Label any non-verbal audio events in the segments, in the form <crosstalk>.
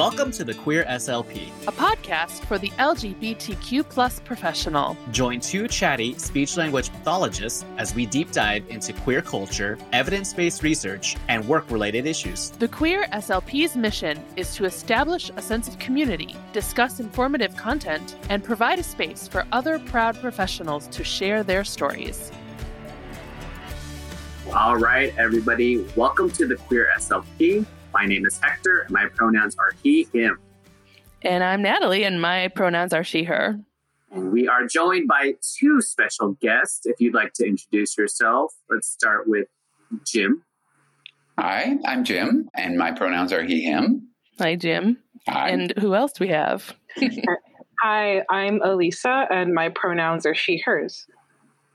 Welcome to the Queer SLP, a podcast for the LGBTQ plus professional. Join two chatty speech language pathologists as we deep dive into queer culture, evidence based research, and work related issues. The Queer SLP's mission is to establish a sense of community, discuss informative content, and provide a space for other proud professionals to share their stories. All right, everybody, welcome to the Queer SLP. My name is Hector, and my pronouns are he, him. And I'm Natalie, and my pronouns are she, her. And we are joined by two special guests. If you'd like to introduce yourself, let's start with Jim. Hi, I'm Jim, and my pronouns are he, him. Hi, Jim. Hi. And who else do we have? <laughs> Hi, I'm Alyssa, and my pronouns are she, hers.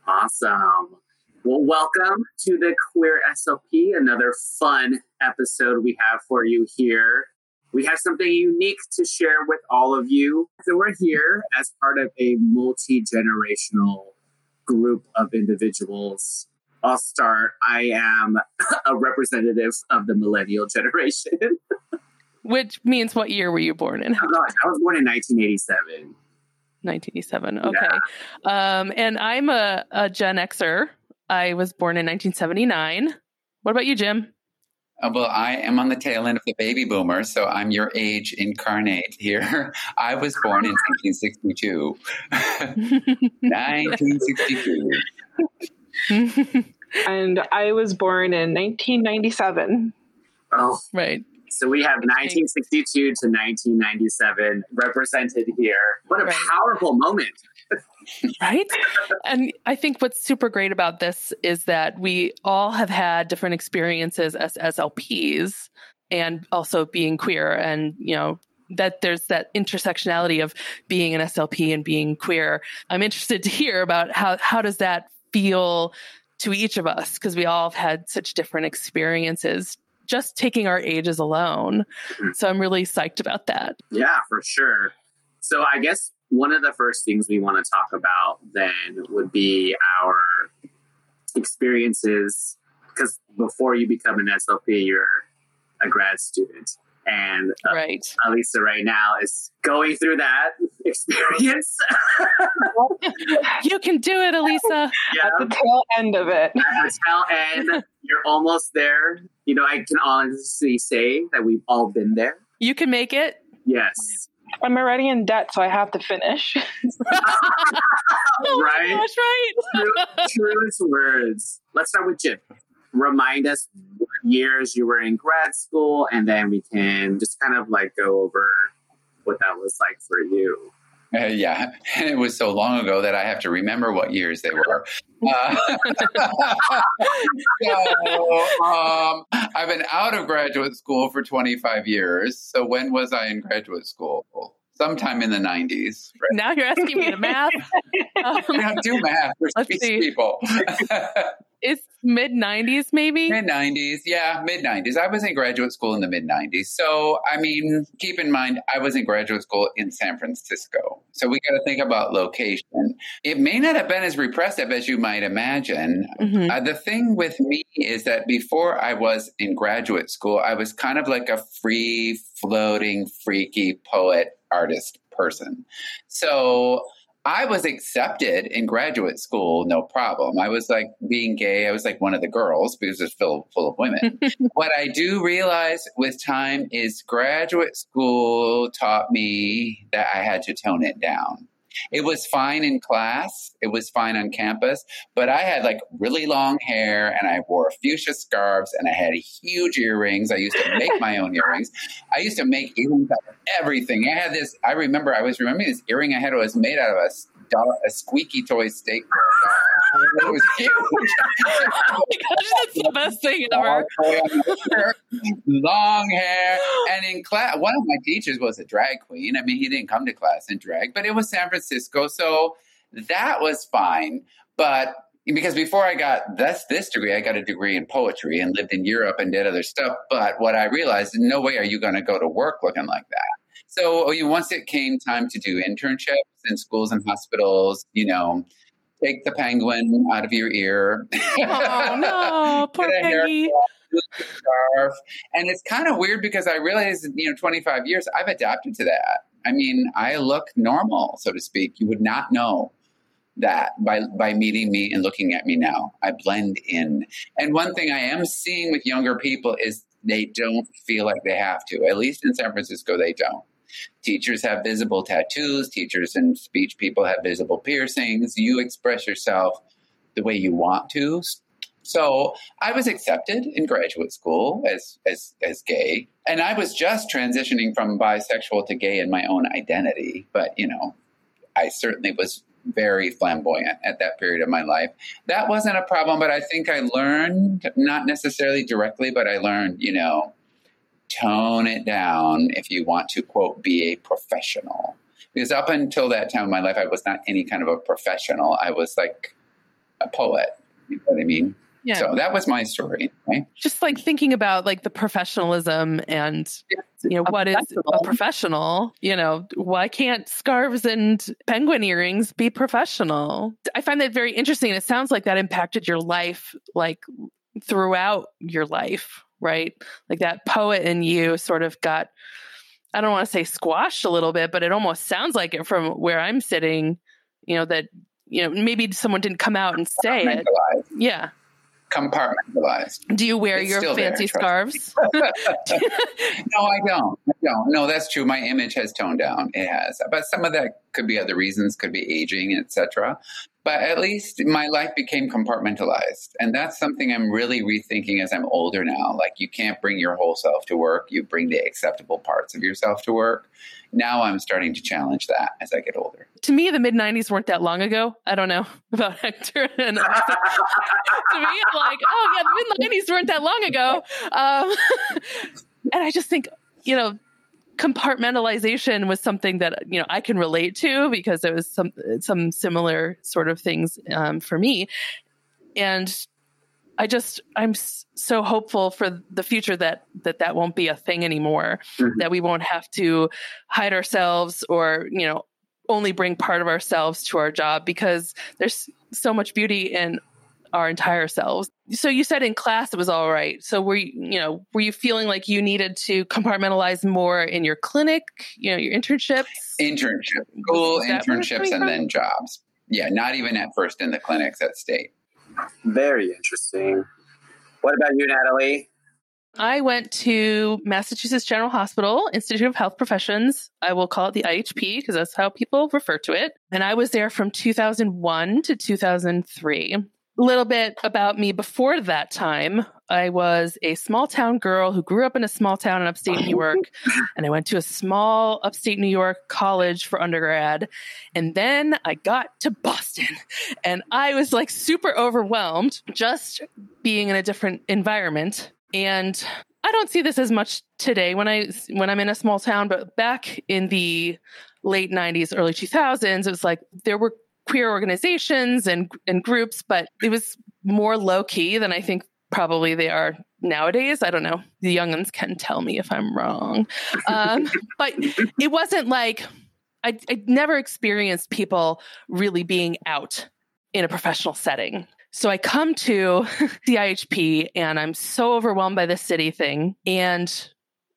Awesome. Well, welcome to the Queer SLP, another fun episode we have for you here. We have something unique to share with all of you. So, we're here as part of a multi generational group of individuals. I'll start. I am <laughs> a representative of the millennial generation. <laughs> Which means what year were you born in? Oh, gosh, I was born in 1987. 1987. Okay. Yeah. Um, and I'm a, a Gen Xer. I was born in 1979. What about you, Jim? Uh, well, I am on the tail end of the baby boomer, so I'm your age incarnate here. <laughs> I was born in 1962. 1962. <laughs> and I was born in 1997. Oh, right. So we have 1962 to 1997 represented here. What a right. powerful moment <laughs> right? And I think what's super great about this is that we all have had different experiences as SLPs and also being queer and, you know, that there's that intersectionality of being an SLP and being queer. I'm interested to hear about how how does that feel to each of us because we all have had such different experiences just taking our ages alone. Mm-hmm. So I'm really psyched about that. Yeah, for sure. So I guess one of the first things we want to talk about then would be our experiences because before you become an SLP, you're a grad student. And uh, right. Alyssa right now is going through that <laughs> experience. you can do it, Alyssa. <laughs> Yeah. At the tail end of it. At the tail end, you're almost there. You know, I can honestly say that we've all been there. You can make it. Yes. I'm already in debt, so I have to finish. <laughs> <laughs> oh right? Gosh, right. True, truest words. Let's start with Jim. Remind us what years you were in grad school, and then we can just kind of like go over what that was like for you. Uh, <laughs> yeah, it was so long ago that I have to remember what years they were. Uh, <laughs> so, um, I've been out of graduate school for 25 years. So when was I in graduate school? Sometime in the 90s. Right? Now you're asking me to math. <laughs> Um, do math for speech people. <laughs> it's mid 90s, maybe? Mid 90s. Yeah, mid 90s. I was in graduate school in the mid 90s. So, I mean, keep in mind, I was in graduate school in San Francisco. So, we got to think about location. It may not have been as repressive as you might imagine. Mm-hmm. Uh, the thing with me is that before I was in graduate school, I was kind of like a free floating, freaky poet artist person. So, I was accepted in graduate school, no problem. I was like being gay. I was like one of the girls because it's full full of women. <laughs> what I do realize with time is graduate school taught me that I had to tone it down. It was fine in class. It was fine on campus, but I had like really long hair and I wore fuchsia scarves and I had huge earrings. I used to make my own earrings. I used to make earrings out of everything. I had this, I remember, I was remembering this earring I had it was made out of a a squeaky toy steak. it <laughs> was huge. <laughs> oh my gosh, that's the best thing ever. Long hair. And in class, one of my teachers was a drag queen. I mean, he didn't come to class in drag, but it was San Francisco. So that was fine. But because before I got this this degree, I got a degree in poetry and lived in Europe and did other stuff. But what I realized, no way are you going to go to work looking like that. So oh, once it came time to do internships in schools and hospitals, you know, take the penguin out of your ear. Oh no, <laughs> poor Peggy. scarf. And it's kind of weird because I realize, you know, 25 years, I've adapted to that. I mean, I look normal, so to speak. You would not know that by by meeting me and looking at me now. I blend in. And one thing I am seeing with younger people is they don't feel like they have to. At least in San Francisco, they don't. Teachers have visible tattoos. Teachers and speech people have visible piercings. You express yourself the way you want to. So I was accepted in graduate school as as as gay, and I was just transitioning from bisexual to gay in my own identity. But you know, I certainly was very flamboyant at that period of my life. That wasn't a problem, but I think I learned not necessarily directly, but I learned, you know, tone it down if you want to quote be a professional. Because up until that time in my life, I was not any kind of a professional. I was like a poet. You know what I mean? Yeah. So that was my story. Right? just like thinking about like the professionalism and you know what is a professional you know why can't scarves and penguin earrings be professional i find that very interesting it sounds like that impacted your life like throughout your life right like that poet in you sort of got i don't want to say squashed a little bit but it almost sounds like it from where i'm sitting you know that you know maybe someone didn't come out and say it yeah Compartmentalized. do you wear It's your still there, fancy scarves <laughs> <laughs> No, I don't. I don't. No, that's true. My image has toned down. It has, but some of that could be other reasons. Could be aging, etc. But at least my life became compartmentalized, and that's something I'm really rethinking as I'm older now. Like you can't bring your whole self to work. You bring the acceptable parts of yourself to work. Now I'm starting to challenge that as I get older. to me, the mid '90s weren't that long ago. I don't know <laughs> about Hector, <laughs> and to me, I'm like, oh yeah, the mid '90s weren't that long ago. Um, <laughs> and I just think, you know, compartmentalization was something that you know I can relate to because it was some some similar sort of things um, for me, and I just I'm so hopeful for the future that that that won't be a thing anymore. Mhm. That we won't have to hide ourselves or you know only bring part of ourselves to our job because there's so much beauty in our entire selves. So you said in class it was all right. So were you, you know, were you feeling like you needed to compartmentalize more in your clinic, you know, your internships? Internship, school Is that where it's internships, and from? then jobs. Yeah, not even at first in the clinics at state. Very interesting. What about you, Natalie? I went to Massachusetts General Hospital, Institute of Health Professions. I will call it the IHP because that's how people refer to it. And I was there from 2001 to 2003. A little bit about me before that time. I was a small town girl who grew up in a small town in upstate New York. <laughs> and I went to a small upstate New York college for undergrad. And then I got to Boston and I was like super overwhelmed just being in a different environment. And I don't see this as much today when I when I'm in a small town, but back in the late 90s, early 2000s, it was like there were queer organizations and and groups, but it was more low key than I think probably they are nowadays. I don't know. The youngins can tell me if I'm wrong. Um, <laughs> but it wasn't like I, I never experienced people really being out in a professional setting. So I come to <laughs> the IHP and I'm so overwhelmed by the city thing. And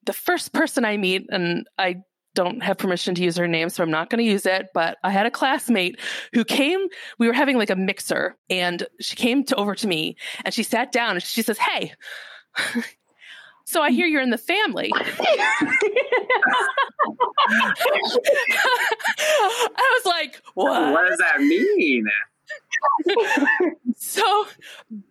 the first person I meet, and I don't have permission to use her name, so I'm not going to use it. But I had a classmate who came, we were having like a mixer, and she came to over to me and she sat down and she says, Hey, <laughs> so I hear you're in the family. <laughs> I was like, what? What does that mean? <laughs> So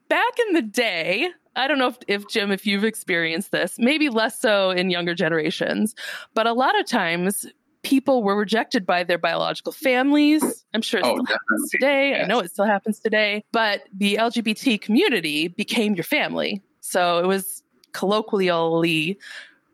back in the day, I don't know if, if Jim, if you've experienced this, maybe less so in younger generations, but a lot of times people were rejected by their biological families. I'm sure it Oh, still happens today. I know it still happens today, but the LGBT community became your family. So it was colloquially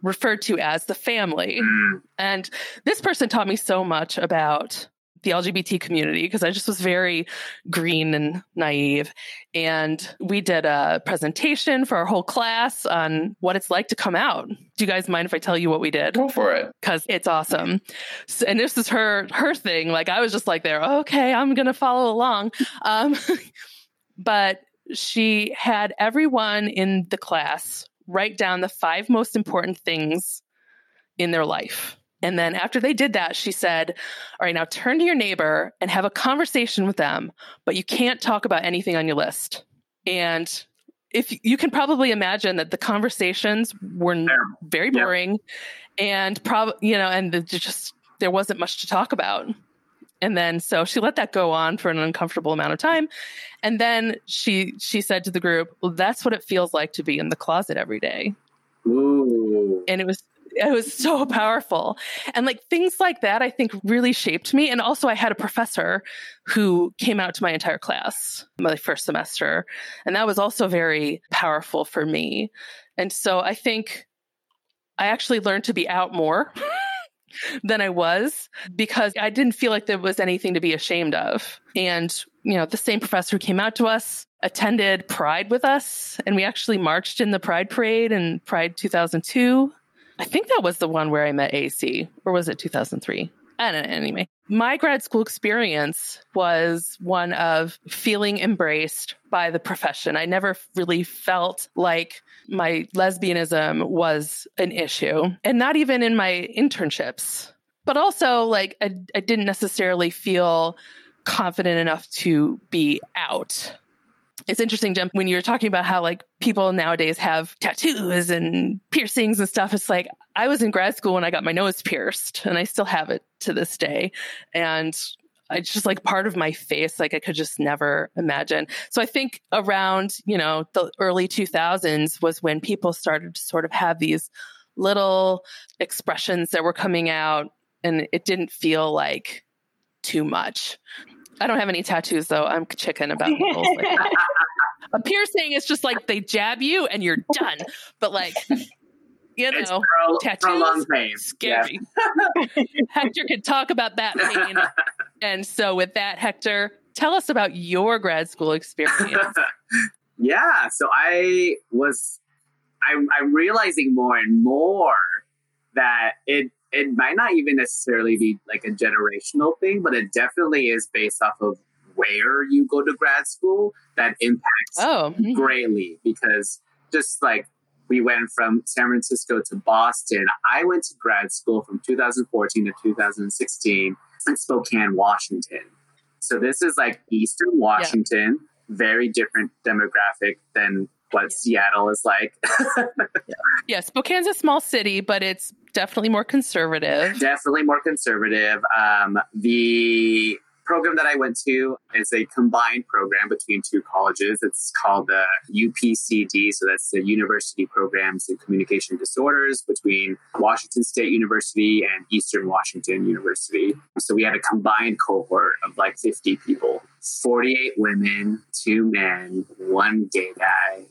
referred to as the family. Mm, And this person taught me so much about the LGBT community because I just was very green and naive. And we did a presentation for our whole class on what it's like to come out. Do you guys mind if I tell you what we did? Go for it. Because it's awesome. So, and this is her her thing. Like I was just like there, okay, I'm gonna follow along. <laughs> Um, but she had everyone in the class write down the five most important things in their life. And then after they did that, she said, All right, now turn to your neighbor and have a conversation with them, but you can't talk about anything on your list. And if you can probably imagine that the conversations were very boring and probably, you know, and just there wasn't much to talk about. And then so she let that go on for an uncomfortable amount of time. And then she she said to the group, well, that's what it feels like to be in the closet every day. Ooh. And it was it was so <laughs> powerful. And like things like that, I think really shaped me. And also, I had a professor who came out to my entire class my first semester. And that was also very powerful for me. And so I think I actually learned to be out more. <laughs> than I was because I didn't feel like there was anything to be ashamed of. And, you know, the same professor who came out to us attended Pride with us, and we actually marched in the Pride Parade in Pride 2002. I think that was the one where I met AC, or was it 2003? I don't know. Anyway, my grad school experience was one of feeling embraced by the profession. I never really felt like my lesbianism was an issue, and not even in my internships. But also, like, I, I didn't necessarily feel confident enough to be out it's interesting, Jim, when you were talking about how like people nowadays have tattoos and piercings and stuff. It's like I was in grad school when I got my nose pierced, and I still have it to this day. And it's just like part of my face, like I could just never imagine. So I think around, you know, the early 2000s was when people started to sort of have these little expressions that were coming out, and it didn't feel like too much. I don't have any tattoos though. I'm chicken about <laughs> like a piercing is just like they jab you and you're done. But like you know, pro, tattoos pain. scary. Yeah. <laughs> Hector could talk about that pain. and so with that, Hector, tell us about your grad school experience. <laughs> yeah. So I was I'm, I'm realizing more and more that it it might not even necessarily be like a generational thing, but it definitely is based off of where you go to grad school that impacts oh. Mm-hmm. greatly because just like we went from San Francisco to Boston, I went to grad school from 2014 to 2016 in Spokane, Washington. So this is like Eastern Washington, yeah. very different demographic than what yeah. Seattle is like. <laughs> yeah. yeah, Spokane's a small city, but it's definitely more conservative. Definitely more conservative. Um, the program that I went to is a combined program between two colleges. It's called the UPCD, so that's the University Programs in Communication Disorders between Washington State University and Eastern Washington University. So we had a combined cohort of like 50 people. 48 women, two men, one gay guy.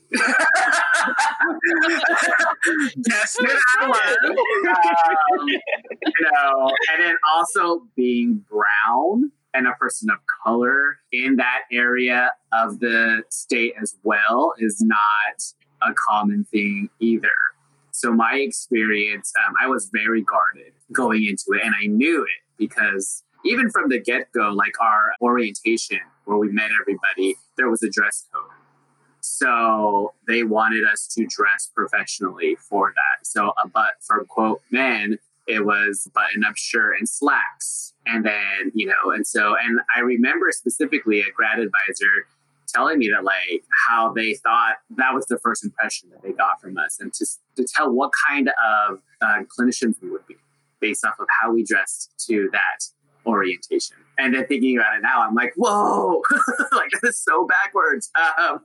What I um, you know, and then also being brown and a person of color in that area of the state as well is not a common thing either. So my experience, um, I was very guarded going into it, and I knew it because even from the get go, like our orientation where we met everybody, there was a dress code. So they wanted us to dress professionally for that. So, uh, but for quote men, it was button up shirt and slacks. And then, you know, and so, and I remember specifically a grad advisor telling me that like how they thought that was the first impression that they got from us and to, to tell what kind of uh, clinicians we would be based off of how we dressed to that orientation. And then thinking about it now, I'm like, whoa, <laughs> like that is so backwards. Um,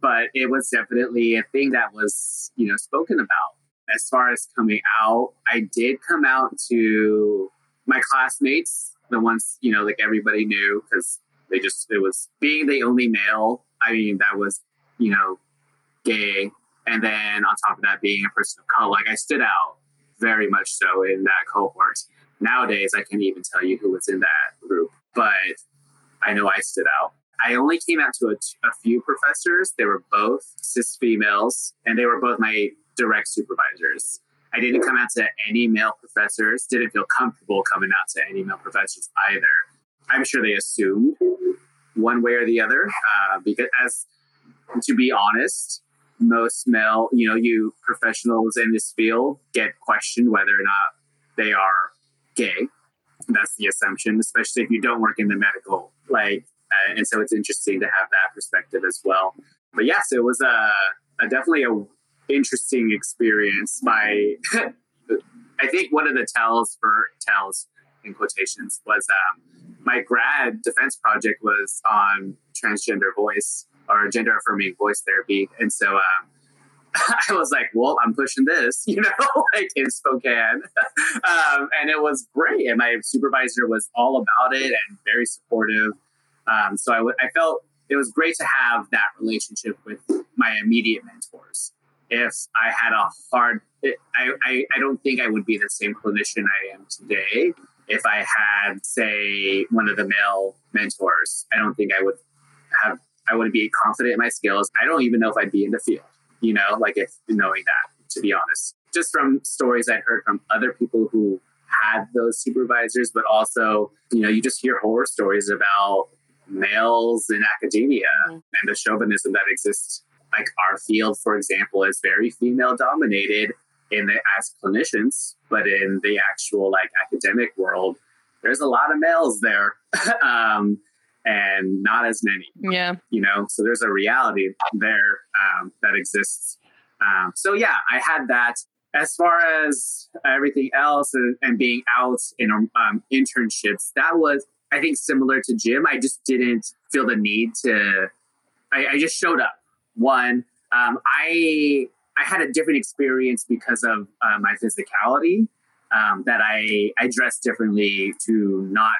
but it was definitely a thing that was, you know, spoken about as far as coming out, I did come out to my classmates, the ones, you know, like everybody knew because they just, it was being the only male. I mean, that was, you know, gay. And then on top of that, being a person of color, like I stood out very much so in that cohort. Nowadays, I can't even tell you who was in that group. but I know I stood out. I only came out to a, a few professors. They were both cis females, and they were both my direct supervisors. I didn't come out to any male professors, didn't feel comfortable coming out to any male professors either. I'm sure they assumed one way or the other, uh, because as to be honest, most male, you know, you professionals in this field get questioned whether or not they are gay. That's the assumption, especially if you don't work in the medical, like, uh, and so it's interesting to have that perspective as well. But yes, it was a, a definitely a interesting experience. My, <laughs> I think one of the tells for tells in quotations was um, my grad defense project was on transgender voice or gender affirming voice therapy, and so um, <laughs> I was like, well, I'm pushing this, <laughs> you know, like in Spokane. um, and it was great. And my supervisor was all about it and very supportive. Um, so I, w- I felt it was great to have that relationship with my immediate mentors. If I had a hard, I, I, I don't think I would be the same clinician I am today if I had, say, one of the male mentors. I don't think I would have, I wouldn't be confident in my skills. I don't even know if I'd be in the field you know, like if knowing that, to be honest, just from stories I'd heard from other people who had those supervisors, but also, you know, you just hear horror stories about males in academia mm-hmm. and the chauvinism that exists. Like our field, for example, is very female dominated in the as clinicians, but in the actual like academic world, there's a lot of males there. <laughs> um, and not as many. Yeah. You know, so there's a reality there um, that exists. Um, so yeah, I had that. As far as everything else and, and being out in um, internships, that was, I think, similar to Jim. I just didn't feel the need to. I, I just showed up. One, um, I I had a different experience because of uh, my physicality. Um, that I I dress differently to not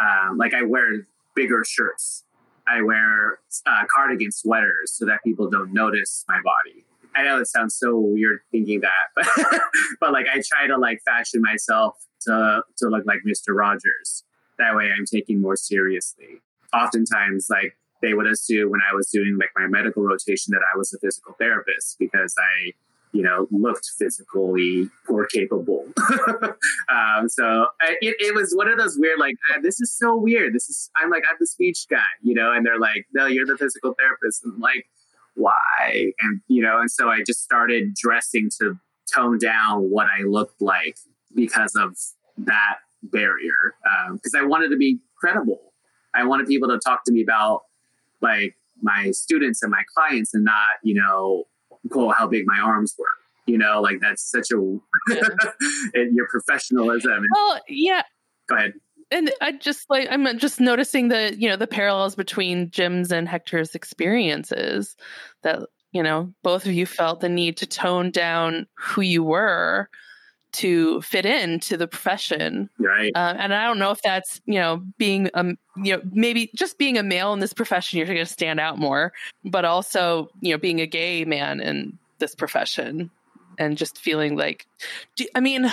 um, like I wear bigger shirts. I wear uh, cardigan sweaters so that people don't notice my body. I know it sounds so weird thinking that, but, <laughs> but like I try to like fashion myself to to look like Mr. Rogers. That way, I'm taken more seriously. Oftentimes, like they would assume when I was doing like my medical rotation that I was a physical therapist because I you know, looked physically or capable. <laughs> um, so I, it, it, was one of those weird, like, uh, this is so weird. This is, I'm like, I'm the speech guy, you know, and they're like, no, you're the physical therapist. And I'm like, why? And, you know, and so I just started dressing to tone down what I looked like because of that barrier. Because um, I wanted to be credible. I wanted people to talk to me about like my students and my clients and not, you know, cool how big my arms were. You know, like that's such a yeah. <laughs> your professionalism. Well, yeah. Go ahead. And I just like I'm just noticing the you know the parallels between Jim's and Hector's experiences. That you know both of you felt the need to tone down who you were to fit into the profession. Right. Uh, and I don't know if that's, you know, being, um, you know, maybe just being a male in this profession, you're going to stand out more, but also, you know, being a gay man in this profession and just feeling like, do, I mean,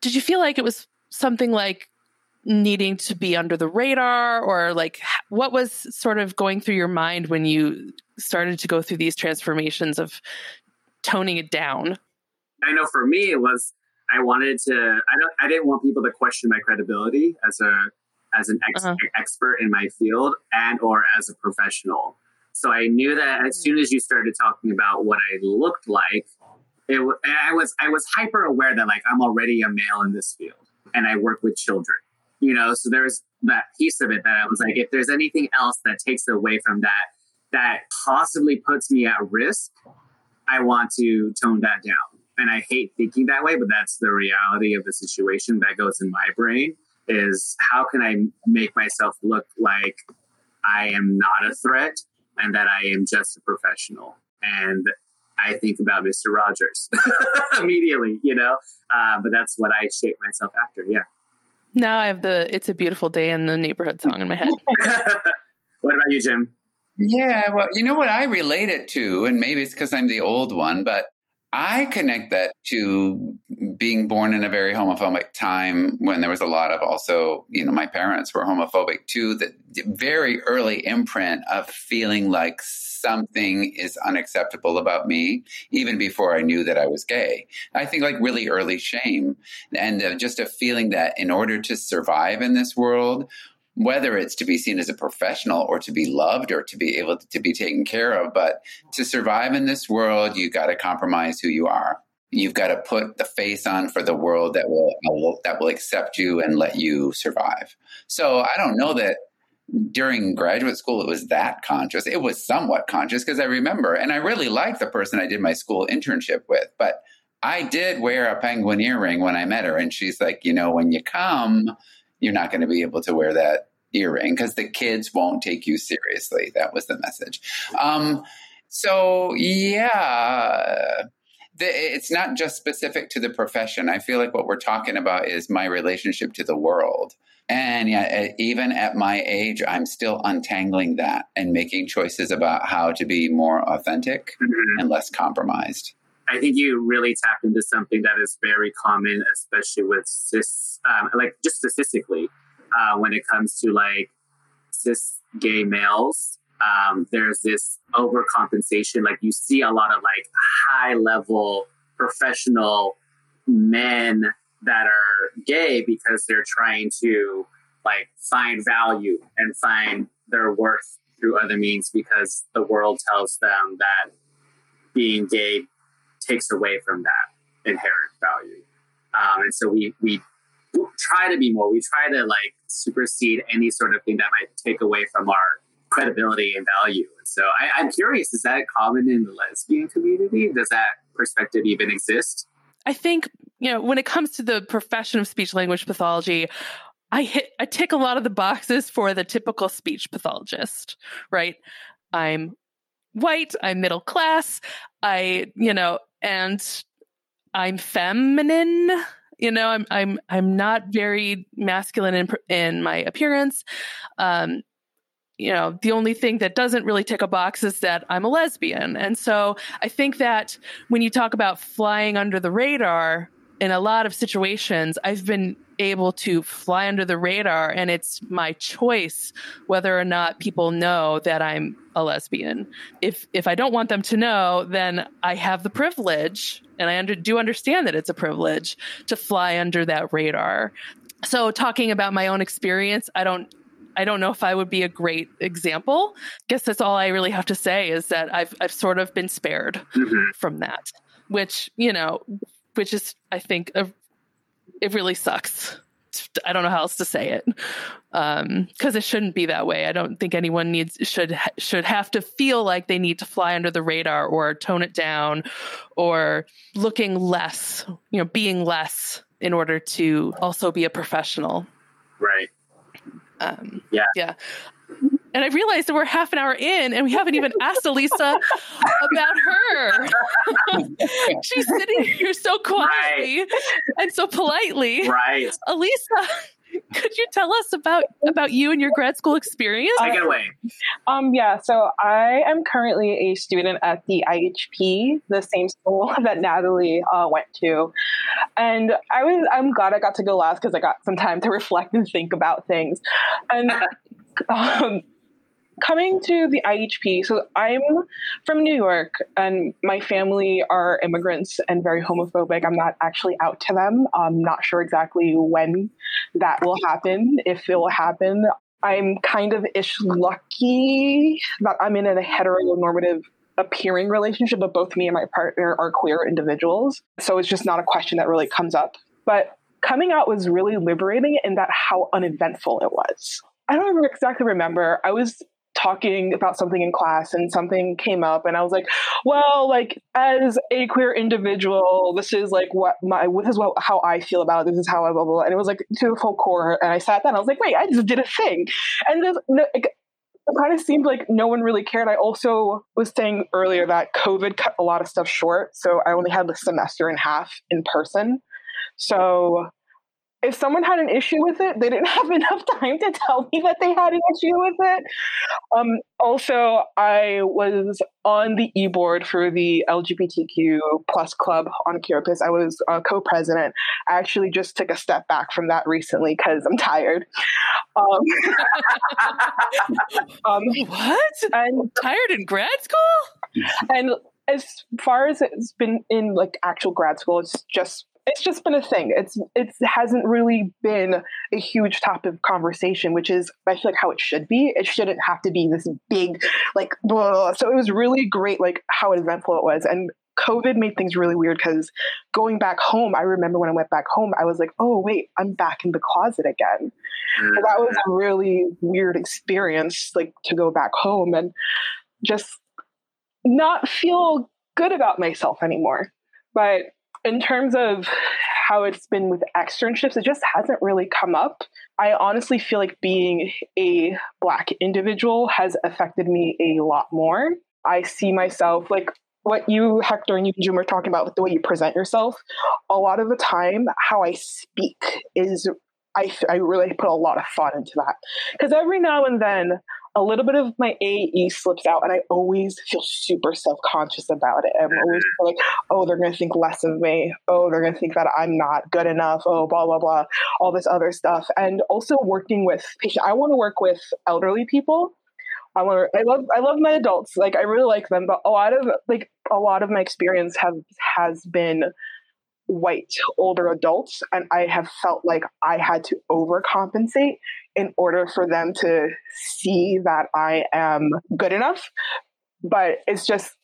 did you feel like it was something like needing to be under the radar or like what was sort of going through your mind when you started to go through these transformations of toning it down I know for me it was I wanted to I don't I didn't want people to question my credibility as a as an ex- uh-huh. expert in my field and or as a professional. So I knew that as soon as you started talking about what I looked like, it I was I was hyper aware that like I'm already a male in this field and I work with children. You know, so there's that piece of it that I was like, if there's anything else that takes away from that, that possibly puts me at risk, I want to tone that down and I hate thinking that way, but that's the reality of the situation that goes in my brain is how can I make myself look like I am not a threat and that I am just a professional. And I think about Mr. Rogers <laughs> immediately, you know, uh, but that's what I shape myself after. Yeah. Now I have the It's a Beautiful Day in the Neighborhood song in my head. <laughs> what about you, Jim? Yeah, well, you know what I relate it to, and maybe it's because I'm the old one, but I connect that to being born in a very homophobic time when there was a lot of also, you know, my parents were homophobic too. The very early imprint of feeling like something is unacceptable about me, even before I knew that I was gay. I think like really early shame and uh, just a feeling that in order to survive in this world, whether it's to be seen as a professional or to be loved or to be able to, be taken care of. But to survive in this world, you got to compromise who you are. You've got to put the face on for the world that will that will accept you and let you survive. So I don't know that during graduate school it was that conscious. It was somewhat conscious because I remember, and I really liked the person I did my school internship with, but I did wear a penguin earring when I met her, and she's like, you know, when you come, you're not going to be able to wear that earring because the kids won't take you seriously. That was the message. Um, so, yeah, the, it's not just specific to the profession. I feel like what we're talking about is my relationship to the world. And yeah, even at my age, I'm still untangling that and making choices about how to be more authentic mm-hmm. and less compromised. I think you really tapped into something that is very common, especially with cis, um, like just statistically, uh, when it comes to like cis gay males. Um, there's this overcompensation. Like you see a lot of like high level professional men that are gay because they're trying to like find value and find their worth through other means because the world tells them that being gay takes away from that inherent value. Um, and so we we try to be more. We try to like supersede any sort of thing that might take away from our credibility and value. And so I, I'm curious: is that common in the lesbian community? Does that perspective even exist? I think you know when it comes to the profession of speech language pathology. I hit I tick a lot of the boxes for the typical speech pathologist, right? I'm white, I'm middle class, I, you know, and I'm feminine. You know, I'm I'm I'm not very masculine in in my appearance. Um, you know, the only thing that doesn't really tick a box is that I'm a lesbian. And so I think that when you talk about flying under the radar, in a lot of situations, I've been able to fly under the radar, and it's my choice whether or not people know that I'm a lesbian. If if I don't want them to know, then I have the privilege, and I under, do understand that it's a privilege to fly under that radar. So, talking about my own experience, I don't I don't know if I would be a great example. Guess that's all I really have to say is that I've I've sort of been spared mm-hmm. from that, which you know which is, I think, a, it really sucks. I don't know how else to say it, Um, because um, it shouldn't be that way. I don't think anyone needs should should have to feel like they need to fly under the radar or tone it down, or looking less, you know, being less in order to also be a professional. Right. Um, yeah. Yeah. And I realized that we're half an hour in and we haven't even asked Alyssa about her. <laughs> She's sitting here so quietly right. and so politely. Right. Alyssa, could you tell us about about you and your grad school experience? Take it away. Um, yeah, so I am currently a student at the IHP, the same school <laughs> that Natalie uh, went to, and I was I'm glad I got to go last because I got some time to reflect and think about things, and. <laughs> Um, coming to the IHP, so I'm from New York and my family are immigrants and very homophobic. I'm not actually out to them. I'm not sure exactly when that will happen, if it will happen. I'm kind of ish lucky that I'm in a heteronormative appearing relationship, but both me and my partner are queer individuals. So it's just not a question that really comes up. But coming out was really liberating in that how uneventful it was. I don't exactly remember. I was talking about something in class and something came up and I was like, well, like as a queer individual, this is like what my this is what how I feel about it. This is how I blah blah, blah. and it was like to the full core. And I sat down. I was like, wait, I just did a thing, and this, it kind of seemed like no one really cared. I also was saying earlier that COVID cut a lot of stuff short, so I only had the semester and a half in person. So if someone had an issue with it, they didn't <laughs> have enough time to tell me that they had an issue with it. Um, also, I was on the e board for the LGBTQ plus club on campus. I was a co-president. I actually just took a step back from that recently because I'm tired. Um, <laughs> um, what? And tired in grad school? And as far as it's been in like actual grad school, it's just it's just been a thing. It's it hasn't really been a huge topic of conversation, which is I feel like how it should be. It shouldn't have to be this big like blah. So it was really great, like how eventful it was, and COVID made things really weird because going back home, I remember when I went back home, I was like, oh wait, I'm back in the closet again. Mm-hmm. that was a really weird experience, like to go back home and just not feel good about myself anymore. But in terms of how it's been with externships, it just hasn't really come up. I honestly feel like being a Black individual has affected me a lot more. I see myself like what you, Hector, and you, Jim, were talking about with the way you present yourself. A lot of the time, how I speak is I, I really put a lot of thought into that because every now and then a little bit of my AE slips out, and I always feel super self conscious about it. I'm always mm-hmm. like, oh, they're going to think less of me. Oh, they're going to think that I'm not good enough. Oh, blah, blah, blah, all this other stuff. And also working with patients. I want to work with elderly people. I want to, I love, I love my adults. Like, I really like them, but a lot of, like, a lot of my experience have, has been white older adults and i have felt like i had to overcompensate in order for them to see that i am good enough. But it's just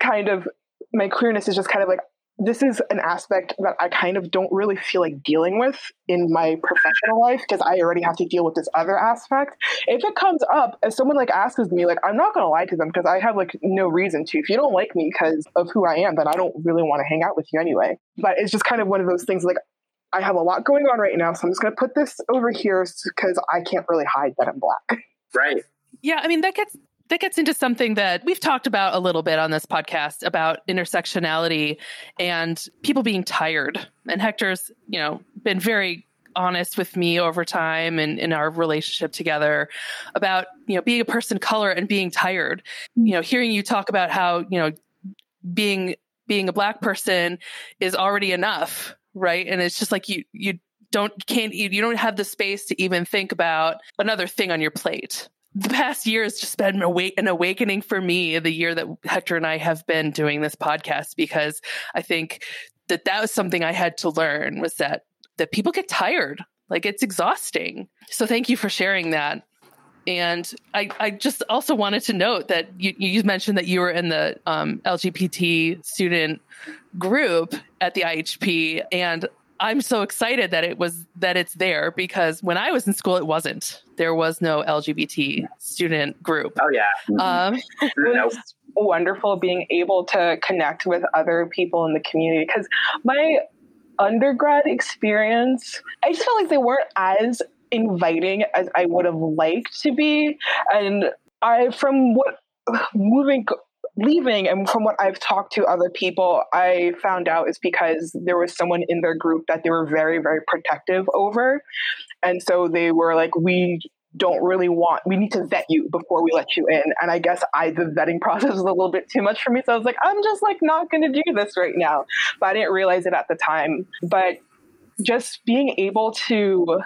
kind of my queerness is just kind of like this is an aspect that I kind of don't really feel like dealing with in my professional life because I already have to deal with this other aspect. If it comes up, if someone like asks me, like, I'm not going to lie to them because I have like no reason to. If you don't like me because of who I am, then I don't really want to hang out with you anyway. But it's just kind of one of those things like, I have a lot going on right now, so I'm just going to put this over here because I can't really hide that I'm black. Right. Yeah, I mean that gets that gets into something that we've talked about a little bit on this podcast about intersectionality and people being tired. And Hector's, you know, been very honest with me over time and in our relationship together about, you know, being a person color and being tired. You know, hearing you talk about how, you know, being being a black person is already enough, right? And it's just like you you don't can't you don't have the space to even think about another thing on your plate the past year has just been an awakening for me the year that hector and i have been doing this podcast because i think that that was something i had to learn was that that people get tired. Like it's exhausting. So thank you for sharing that. And I, I just also wanted to note that you, you mentioned that you were in the um, LGBT student group at the IHP, and I'm so excited that it was that it's there because when I was in school, it wasn't. There was no LGBT student group. Oh yeah, um, <laughs> it was wonderful being able to connect with other people in the community because my undergrad experience, I just felt like they weren't as inviting as I would have liked to be, and I from what moving leaving and from what I've talked to other people, I found out is because there was someone in their group that they were very, very protective over. And so they were like, we don't really want we need to vet you before we let you in. And i guess i the vetting <laughs> process was a little bit too much for me so i was like i'm just like not going to do this right now. But i didn't realize it at the time. But just being able to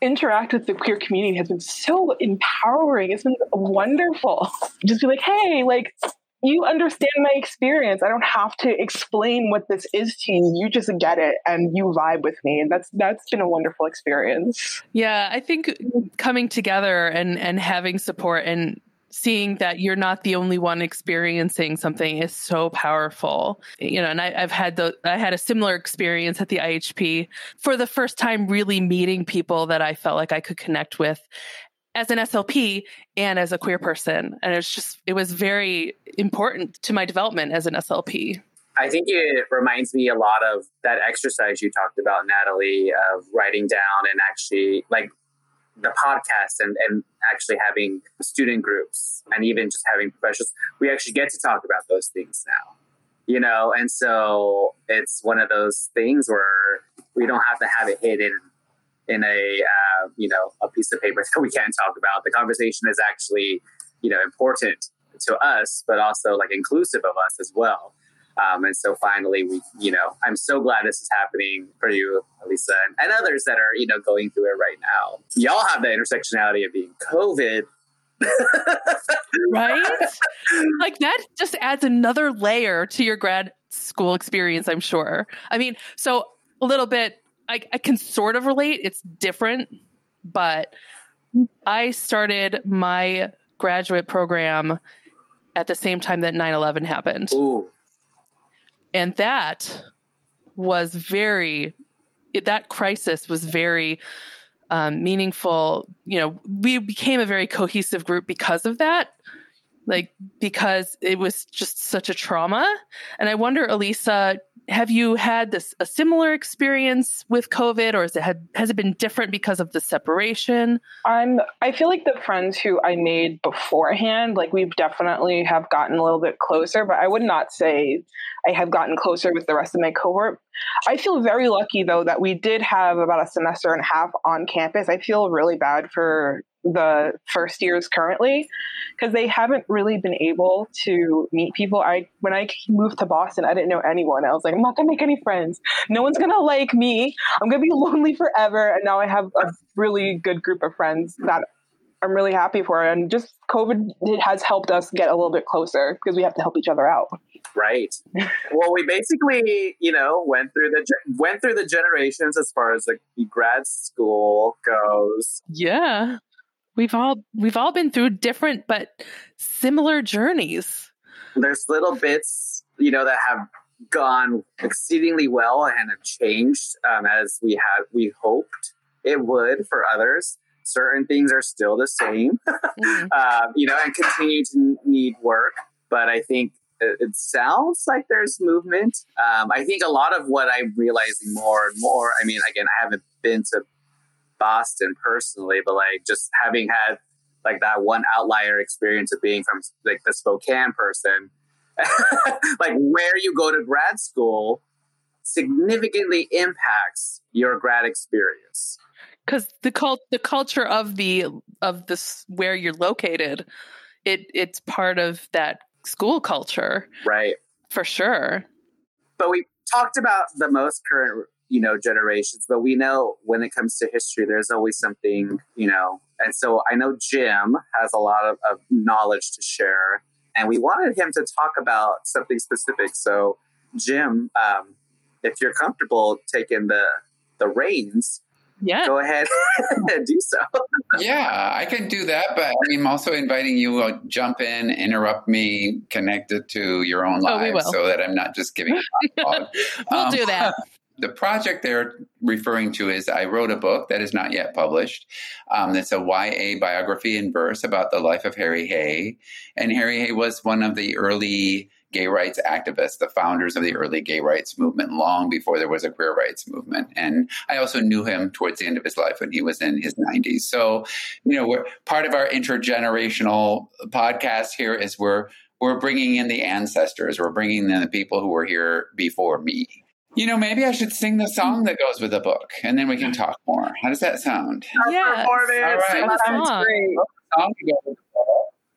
interact with the queer community has been so empowering. It's been wonderful. Just be like, hey, like, you understand my experience. I don't have to explain what this is to you. You just get it and you vibe with me. And that's that's been a wonderful experience. Yeah, I think coming together and and having support and seeing that you're not the only one experiencing something is so powerful. You know, and I, have had the I had a similar experience at the IHP for the first time, really meeting people that I felt like I could connect with as an SLP and as a queer person, and it's just it was very important to my development as an SLP. I think it reminds me a lot of that exercise you talked about, Natalie, of writing down and actually like the podcast and, and actually having student groups and even just having professionals, we actually get to talk about those things now, you know? And so it's one of those things where we don't have to have it hidden in a uh, you know a piece of paper <laughs> that we can't talk about. The conversation is actually you know important to us, but also like inclusive of us as well. Um, and so finally, we, you know, I'm so glad this is happening for you, Alyssa, and, and others that are, you know, going through it right now. Y'all have the intersectionality of being COVID. <laughs> right? Like that just adds another layer to your grad school experience, I'm sure. I mean, so a little bit, I, I can sort of relate. It's different, but I started my graduate program at the same time that 9 11 happened. Ooh. And that was very, that crisis was very um, meaningful. You know, we became a very cohesive group because of that, like, because it was just such a trauma. And I wonder, Alyssa, have you had this a similar experience with COVID, or has it had has it been different because of the separation? I'm. I feel like the friends who I made beforehand, like we've definitely have gotten a little bit closer, but I would not say I have gotten closer with the rest of my cohort. I feel very lucky though that we did have about a semester and a half on campus. I feel really bad for the first years currently because they haven't really been able to meet people. I when I moved to Boston, I didn't know anyone. I was like, I'm not gonna make any friends. No one's gonna like me. I'm gonna be <laughs> lonely forever. And now I have a really good group of friends that I'm really happy for. And just COVID it has helped us get a little bit closer because we have to help each other out. Right. <laughs> well, we basically, you know, went through the went through the generations as far as the grad school goes. Yeah we've all we've all been through different but similar journeys. There's little bits, you know, that have gone exceedingly well and have changed um, as we had we hoped it would for others. Certain things are still the same, mm-hmm. <laughs> uh, you know, and continue to need work. But I think it, it sounds like there's movement. Um, I think a lot of what I'm realizing more and more. I mean, again, I haven't been to Boston personally, but like just having had like that one outlier experience of being from like the Spokane person, <laughs> like where you go to grad school significantly impacts your grad experience. Because the cult, the culture of the of this where you're located, it it's part of that school culture, right? For sure. But we talked about the most current you know generations but we know when it comes to history there's always something you know and so i know jim has a lot of, of knowledge to share and we wanted him to talk about something specific. So jim um, if you're comfortable taking the the reins yeah. go ahead <laughs> and do so. Yeah i can do that but i'm also inviting you to jump in interrupt me connect it to your own life oh, so that i'm not just giving <laughs> we'll um, do that the project they're referring to is I wrote a book that is not yet published. Um, it's a YA biography in verse about the life of Harry Hay. And Harry Hay was one of the early gay rights activists, the founders of the early gay rights movement, long before there was a queer rights movement. And I also knew him towards the end of his life when he was in his 90s. So, you know, we're part of our intergenerational podcast here is we're we're bringing in the ancestors. We're bringing in the people who were here before me. You know, maybe I should sing the song mm. that goes with the book, and then we can talk more. How does that sound? Yeah, all right. Sounds great.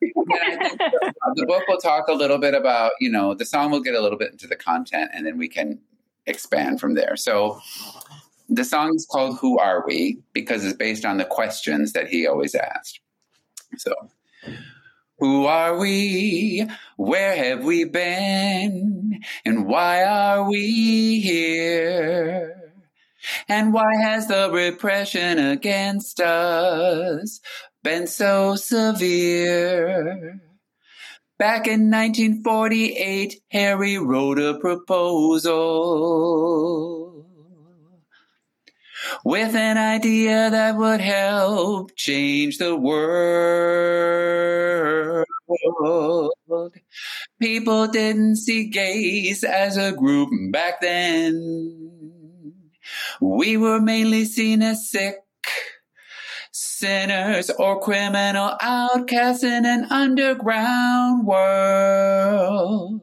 <laughs> the book will talk a little bit about, you know, the song will get a little bit into the content, and then we can expand from there. So, the song is called "Who Are We" because it's based on the questions that he always asked. So. Who are we? Where have we been? And why are we here? And why has the repression against us been so severe? Back in 1948, Harry wrote a proposal with an idea that would help change the world. People didn't see gays as a group back then. We were mainly seen as sick sinners or criminal outcasts in an underground world.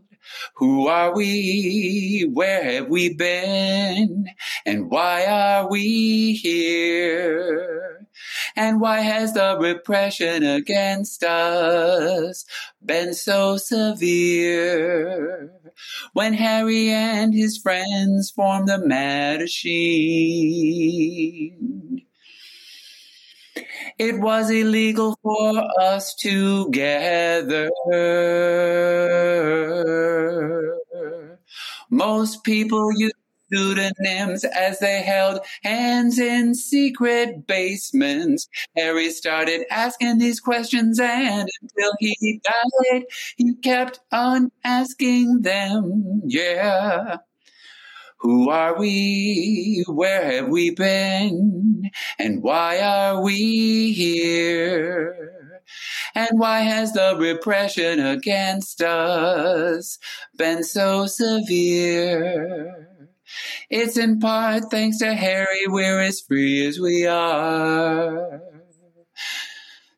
Who are we? Where have we been? And why are we here? And why has the repression against us been so severe? When Harry and his friends formed the Mattachine, it was illegal for us to gather. Most people used pseudonyms as they held hands in secret basements. Harry started asking these questions, and until he died, he kept on asking them. Yeah. Who are we? Where have we been? And why are we here? And why has the repression against us been so severe? It's in part thanks to Harry we're as free as we are.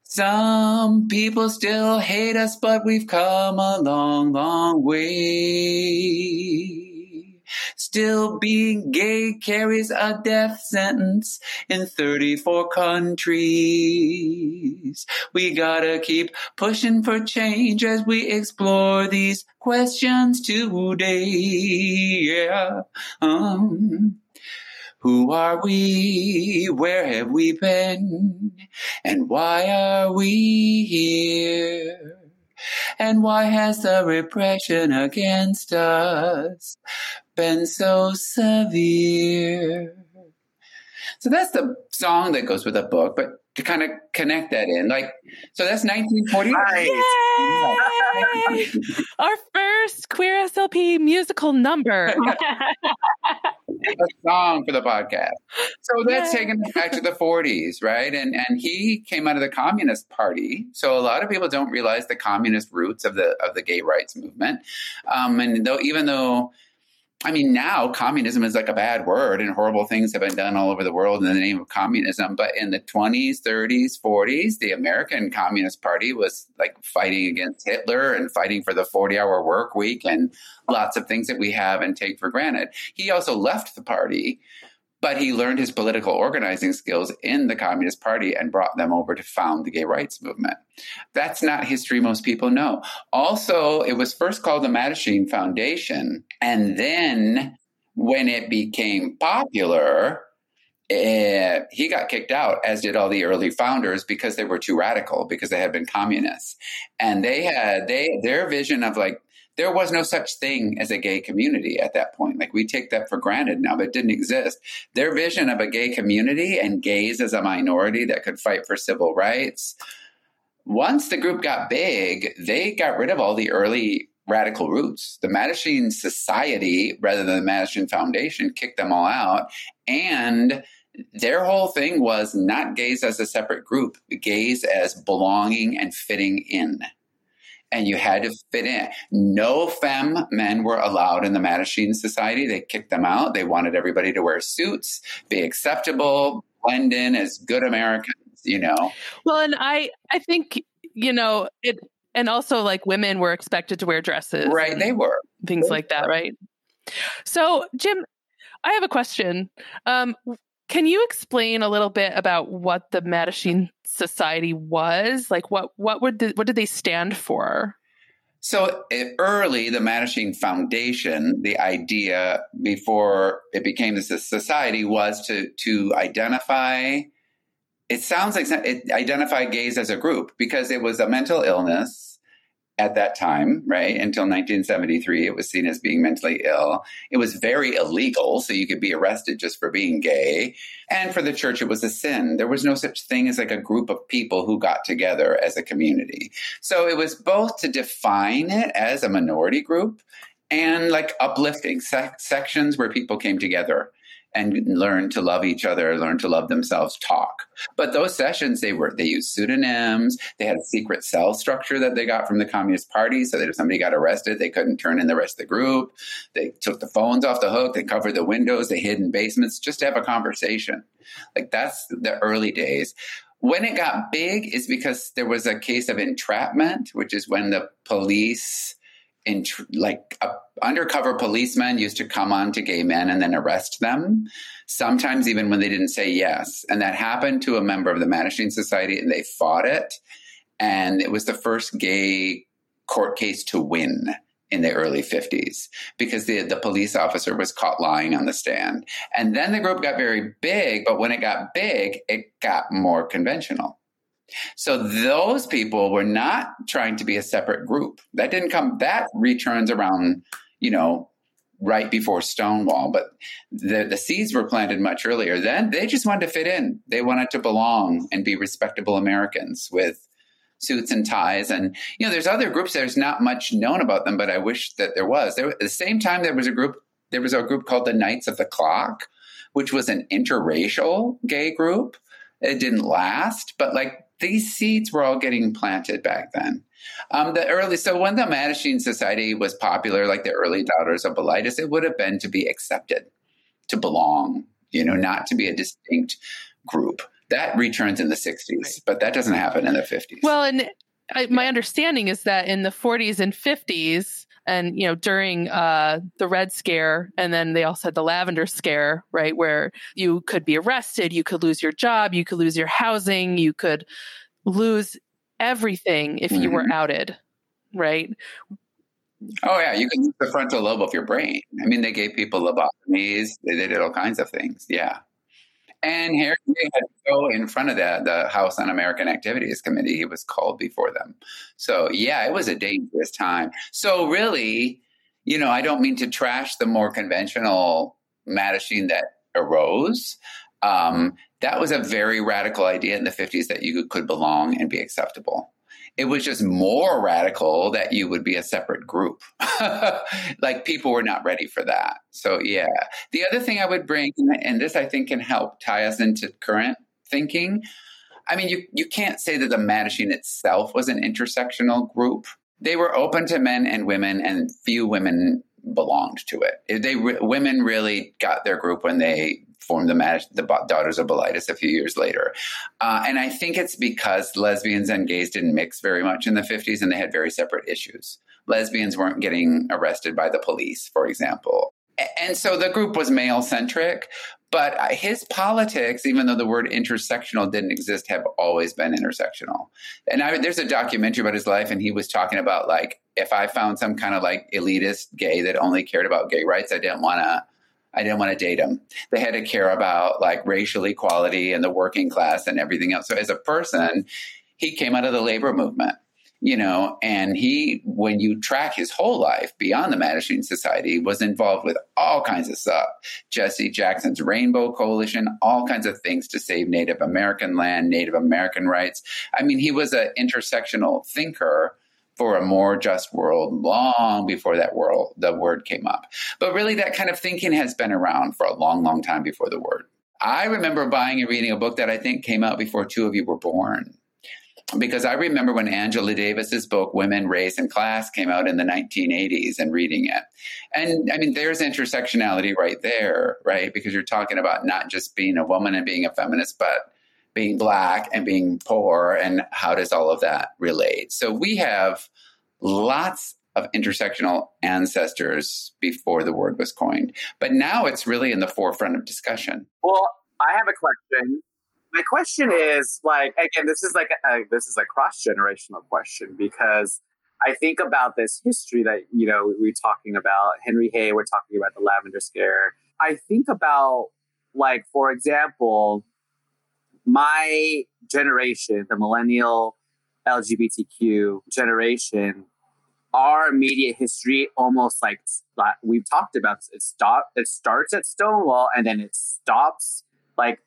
Some people still hate us, but we've come a long, long way. Still being gay carries a death sentence in 34 countries. We gotta keep pushing for change as we explore these questions today. Yeah. Um, who are we? Where have we been? And why are we here? And why has the repression against us been so severe? So that's the song that goes with the book, but to kind of connect that in, like, so that's 1940. Yay! Our first queer SLP musical number. a song for the podcast. So that's Yay. taking us back to the 40s, right? And and he came out of the Communist Party. So a lot of people don't realize the communist roots of the of the gay rights movement. Um, and though even though I mean, now communism is like a bad word, and horrible things have been done all over the world in the name of communism. But in the 20s, 30s, 40s, the American Communist Party was like fighting against Hitler and fighting for the 40 hour work week and lots of things that we have and take for granted. He also left the party but he learned his political organizing skills in the Communist Party and brought them over to found the gay rights movement. That's not history most people know. Also, it was first called the Mattachine Foundation, and then when it became popular, uh, he got kicked out, as did all the early founders, because they were too radical, because they had been communists, and they had they their vision of like there was no such thing as a gay community at that point. Like we take that for granted now, but it didn't exist. Their vision of a gay community and gays as a minority that could fight for civil rights. Once the group got big, they got rid of all the early radical roots. The Mattachine Society, rather than the Mattachine Foundation, kicked them all out. And their whole thing was not gays as a separate group, gays as belonging and fitting in and you had to fit in. No femme men were allowed in the Mattachine Society. They kicked them out. They wanted everybody to wear suits, be acceptable, blend in as good Americans, you know. Well, and I I think, you know, it and also like women were expected to wear dresses. Right, they were. Things they like were. that, right? So, Jim, I have a question. Um, can you explain a little bit about what the Mattachine Society was? Like, what what would the, what did they stand for? So early, the Mattachine Foundation, the idea before it became this society was to to identify. It sounds like it identified gays as a group because it was a mental illness at that time, right? Until 1973, it was seen as being mentally ill. It was very illegal, so you could be arrested just for being gay. And for the church, it was a sin. There was no such thing as like a group of people who got together as a community. So it was both to define it as a minority group and like uplifting sec- sections where people came together and learn to love each other, learn to love themselves, talk. But those sessions, they were they used pseudonyms. They had a secret cell structure that they got from the Communist Party, so that if somebody got arrested, they couldn't turn in the rest of the group. They took the phones off the hook. They covered the windows. They hid in basements just to have a conversation. Like that's the early days. When it got big is because there was a case of entrapment, which is when the police in like a, undercover policemen used to come on to gay men and then arrest them sometimes even when they didn't say yes and that happened to a member of the Mattachine Society and they fought it and it was the first gay court case to win in the early 50s because the, the police officer was caught lying on the stand. And then the group got very big, but when it got big, it got more conventional. So those people were not trying to be a separate group. That didn't come, that returns around, you know, right before Stonewall, but the, the seeds were planted much earlier. Then they just wanted to fit in. They wanted to belong and be respectable Americans with suits and ties. And, you know, there's other groups, there's not much known about them, but I wish that there was. There, at the same time, there was a group, there was a group called the Knights of the Clock, which was an interracial gay group. It didn't last, but like these seeds were all getting planted back then. Um, the early, so when the Mattachine Society was popular, like the early Daughters of Bilitis, it would have been to be accepted, to belong, you know, not to be a distinct group that returns in the 60s, but that doesn't happen in the 50s. Well, and I, my understanding is that in the 40s and 50s, and you know during uh, the red scare and then they also had the lavender scare right where you could be arrested you could lose your job you could lose your housing you could lose everything if mm-hmm. you were mm-hmm. outed right Oh yeah, you can lose the frontal lobe of your brain. I mean, they gave people lobotomies. They did all kinds of things. Yeah. And Harry had to go in front of that, the House Un-American Activities Committee. He was called before them. So, yeah, it was a dangerous time. So, really, you know, I don't mean to trash the more conventional Mattachine that arose. Um, that was a very radical idea in the 50s that you could belong and be acceptable. It was just more radical that you would be a separate group. <laughs> like people were not ready for that. So, yeah. The other thing I would bring, and this I think can help tie us into current thinking. I mean, you, you can't say that the Mattachine itself was an intersectional group. They were open to men and women, and few women belonged to it. They women really got their group when they formed the, the Daughters of Bilitis a few years later. Uh, and I think it's because lesbians and gays didn't mix very much in the 50s and they had very separate issues. Lesbians weren't getting arrested by the police, for example. And so the group was male centric, but uh, his politics, even though the word intersectional didn't exist, have always been intersectional. And I, there's a documentary about his life, and he was talking about like, if I found some kind of like elitist gay that only cared about gay rights, I didn't want to I didn't want to date him. They had to care about like racial equality and the working class and everything else. So as a person, he came out of the labor movement, you know, and he, when you track his whole life beyond the Mattachine Society, was involved with all kinds of stuff. Jesse Jackson's Rainbow Coalition, all kinds of things to save Native American land, Native American rights. I mean, he was an intersectional thinker for a more just world long before that world the word came up. But really that kind of thinking has been around for a long, long time before the word. I remember buying and reading a book that I think came out before two of you were born. Because I remember when Angela Davis's book Women, Race and Class came out in the 1980s and reading it. And I mean there's intersectionality right there, right? Because you're talking about not just being a woman and being a feminist, but being black and being poor and how does all of that relate so we have lots of intersectional ancestors before the word was coined but now it's really in the forefront of discussion well i have a question my question is like again this is like a, this is a cross generational question because I think about this history that you know we're talking about Henry Hay. We're talking about the Lavender Scare. I think about like for example, my generation, the millennial LGBTQ generation, our media history almost like we've talked about it stop it starts at Stonewall and then it stops like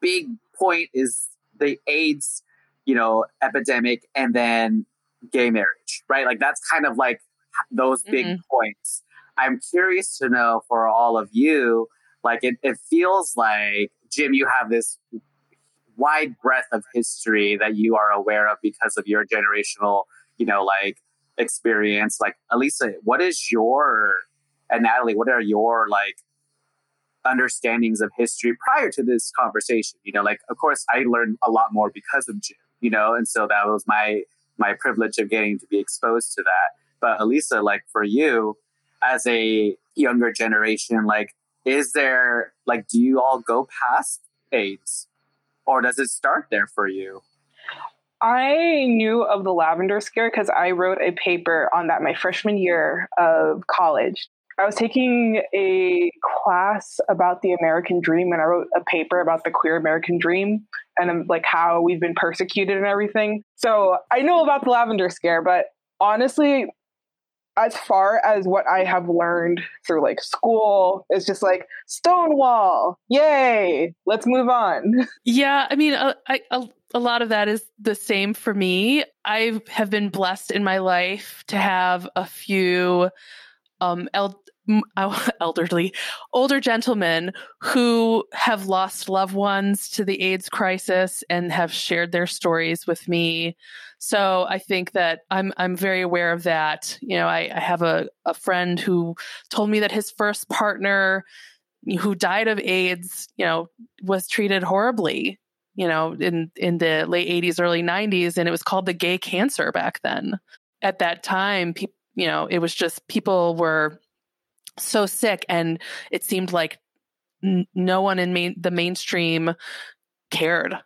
big point is the AIDS, you know, epidemic and then gay marriage, right? Like that's kind of like those big mm-hmm. points. I'm curious to know for all of you, like it, it feels like Jim, you have this wide breadth of history that you are aware of because of your generational, you know, like experience. Like, Alyssa, what is your, and Natalie, what are your like understandings of history prior to this conversation? You know, like, of course, I learned a lot more because of Jim, you know, and so that was my, my privilege of getting to be exposed to that. but Alyssa, like for you as a younger generation, like, is there, like, do you all go past AIDS or does it start there for you? I knew of the lavender scare because I wrote a paper on that my freshman year of college. I was taking a class about the American dream and I wrote a paper about the queer American dream and um, like how we've been persecuted and everything. So I know about the lavender scare, but honestly, as far as what I have learned through like school, it's just like Stonewall, yay, let's move on. <laughs> Yeah, I mean, a lot of that is the same for me. I have been blessed in my life to have a few um, el- <laughs> elderly, older gentlemen who have lost loved ones to the AIDS crisis and have shared their stories with me. So I think that I'm I'm very aware of that. You know, I, I have a, a friend who told me that his first partner who died of AIDS, you know, was treated horribly, you know, in in the late 80s, early 90s, and it was called the gay cancer back then. At that time, people you know, it was just people were so sick and it seemed like n- no one in main, the mainstream cared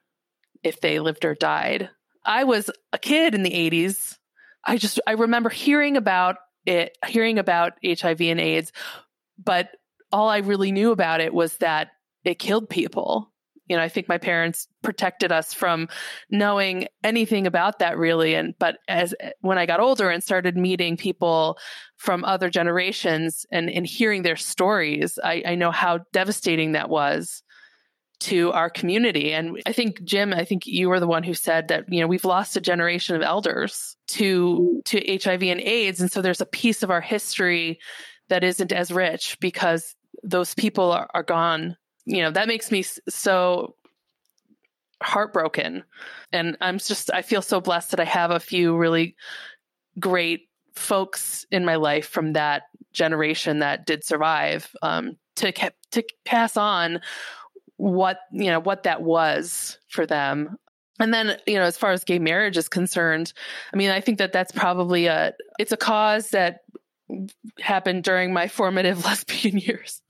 if they lived or died. I was a kid in the 80s. I just I remember hearing about it, hearing about HIV and AIDS, but all I really knew about it was that it killed people you know, I think my parents protected us from knowing anything about that really. And, but as when I got older and started meeting people from other generations and, and hearing their stories, I, I know how devastating that was to our community. And I think Jim, I think you were the one who said that, you know, we've lost a generation of elders to to HIV and AIDS. And so there's a piece of our history that isn't as rich because those people are, are gone you know that makes me so heartbroken. And i'm just i feel so blessed that i have a few really great folks in my life from that generation that did survive um, to to pass on what you know what that was for them. And then you know as far as gay marriage is concerned i mean i think that that's probably a it's a cause that happened during my formative <laughs> lesbian years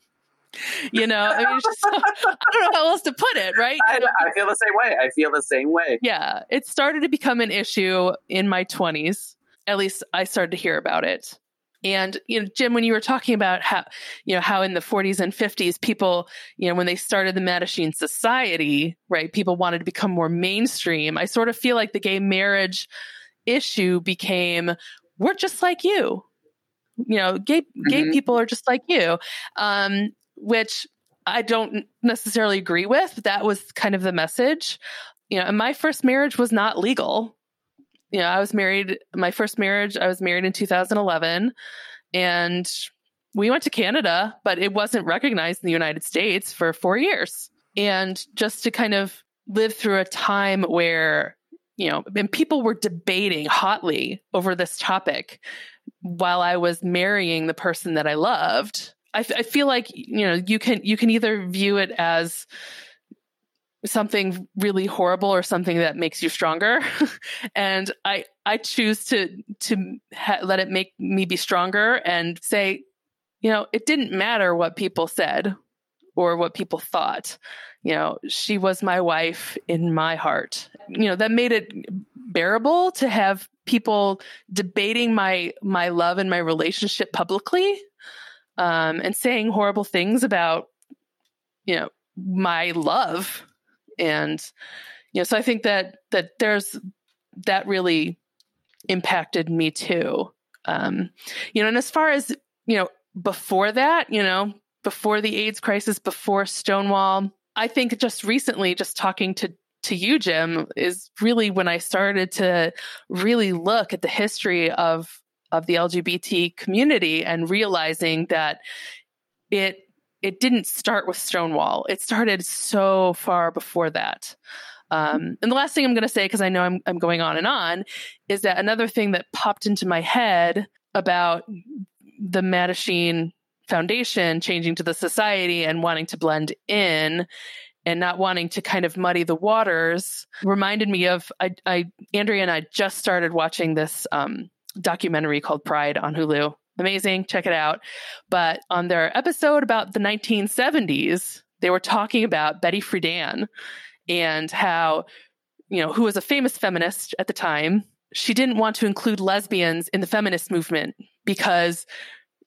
you know, I mean, <laughs> just, I don't know how else to put it, right? I, I, feel the same way. I feel the same way. Yeah, it started to become an issue in my 20s. At least I started to hear about it. And you know, Jim, when you were talking about how you know how in the 40s and 50s people, you know, when they started the Mattachine Society, right, people wanted to become more mainstream. I sort of feel like the gay marriage issue became we're just like you you know gay gay mm-hmm. people are just like you um which I don't necessarily agree with. That was kind of the message. You know, and my first marriage was not legal. You know, I was married, my first marriage, I was married in 2011 and we went to Canada, but it wasn't recognized in the United States for four years. And just to kind of live through a time where, you know, and people were debating hotly over this topic while I was marrying the person that I loved I, I feel like you know you can you can either view it as something really horrible or something that makes you stronger. <laughs> And i i choose to to ha- let it make me be stronger and say you know it didn't matter what people said or what people thought. You know she was my wife in my heart. You know that made it bearable to have people debating my my love and my relationship publicly um, and saying horrible things about, you know, my love. And, you know, so I think that, that there's, that really impacted me too. Um, you know, and as far as, you know, before that, you know, before the AIDS crisis, before Stonewall, I think just recently, just talking to to you, Jim, is really when I started to really look at the history of of the LGBT community and realizing that it it didn't start with Stonewall. It started so far before that. Um, and the last thing I'm going to say, because I know I'm, I'm going on and on, is that another thing that popped into my head about the Mattachine Foundation changing to the society and wanting to blend in and not wanting to kind of muddy the waters reminded me of I, I Andrea and I just started watching this um, documentary called Pride on Hulu. Amazing, check it out. But on their episode about the 1970s, they were talking about Betty Friedan and how, you know, who was a famous feminist at the time. She didn't want to include lesbians in the feminist movement because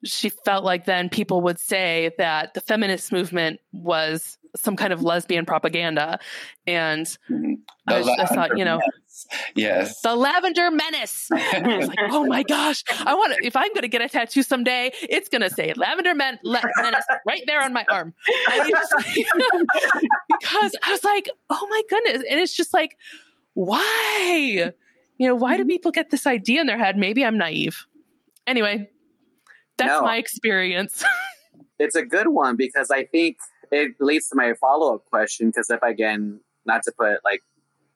she felt like then people would say that the feminist movement was some kind of lesbian propaganda. And Mhm. I, was- I thought, you know, Menace. yes. the lavender menace. <laughs> I was like, oh my gosh, I want to, if I'm going to get a tattoo someday, it's going to say lavender men- menace right there on my arm. Just, <laughs> because I was like, oh my goodness. And it's just like, why? You know, why do people get this idea in their head? Maybe I'm naive. Anyway, that's No. my experience. <laughs> it's a good one because I think it leads to my follow up question. Because if again, not to put like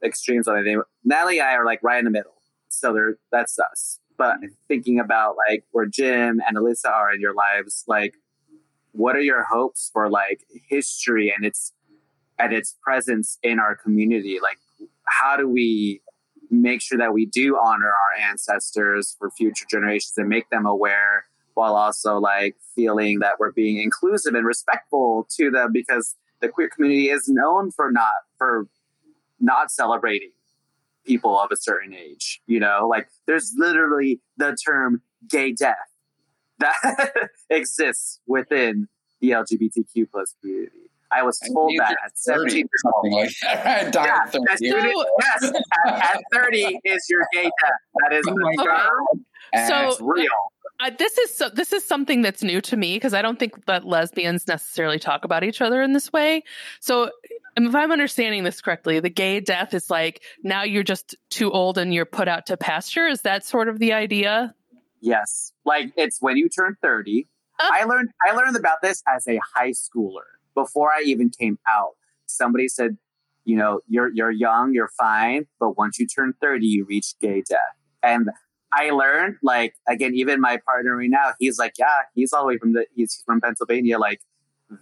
extremes on anything, Natalie and I are like right in the middle, so there that's us. But mm-hmm. thinking about like where Jim and Alyssa are in your lives, like what are your hopes for like history and its and its presence in our community? Like, how do we make sure that we do honor our ancestors for future generations and make them aware while also like feeling that we're being inclusive and respectful to them because the queer community is known for not for not celebrating people of a certain age you know like there's literally the term gay death that <laughs> exists within the lgbtq plus community i was told that at 17 years old like that. <laughs> Yeah, at 30 as soon as- yes, at, at 30 is your gay death. That is Oh the term. So- It's real. I, this is so, this is something that's new to me because I don't think that lesbians necessarily talk about each other in this way. So, if I'm understanding this correctly, the gay death is like now you're just too old and you're put out to pasture. Is that sort of the idea? Yes. Like it's when you turn 30. Oh. I learned I learned about this as a high schooler before I even came out. Somebody said, you know, you're you're young, you're fine, but once you turn 30, you reach gay death. And I learned, like, again, even my partner right now, he's like, yeah, he's all the way from the he's from Pennsylvania. Like,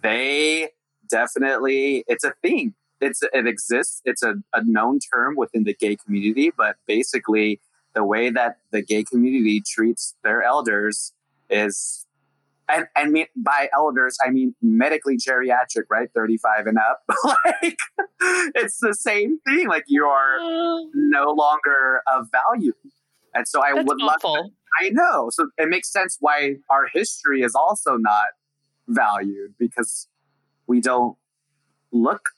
they definitely it's a thing. It's it exists. It's a, a known term within the gay community, but basically the way that the gay community treats their elders is and and me, by elders I mean medically geriatric, right? 35 and up. <laughs> like it's the same thing. Like you are mm. no longer of value. And so I That's would love awful. I know. So it makes sense why our history is also not valued because we don't look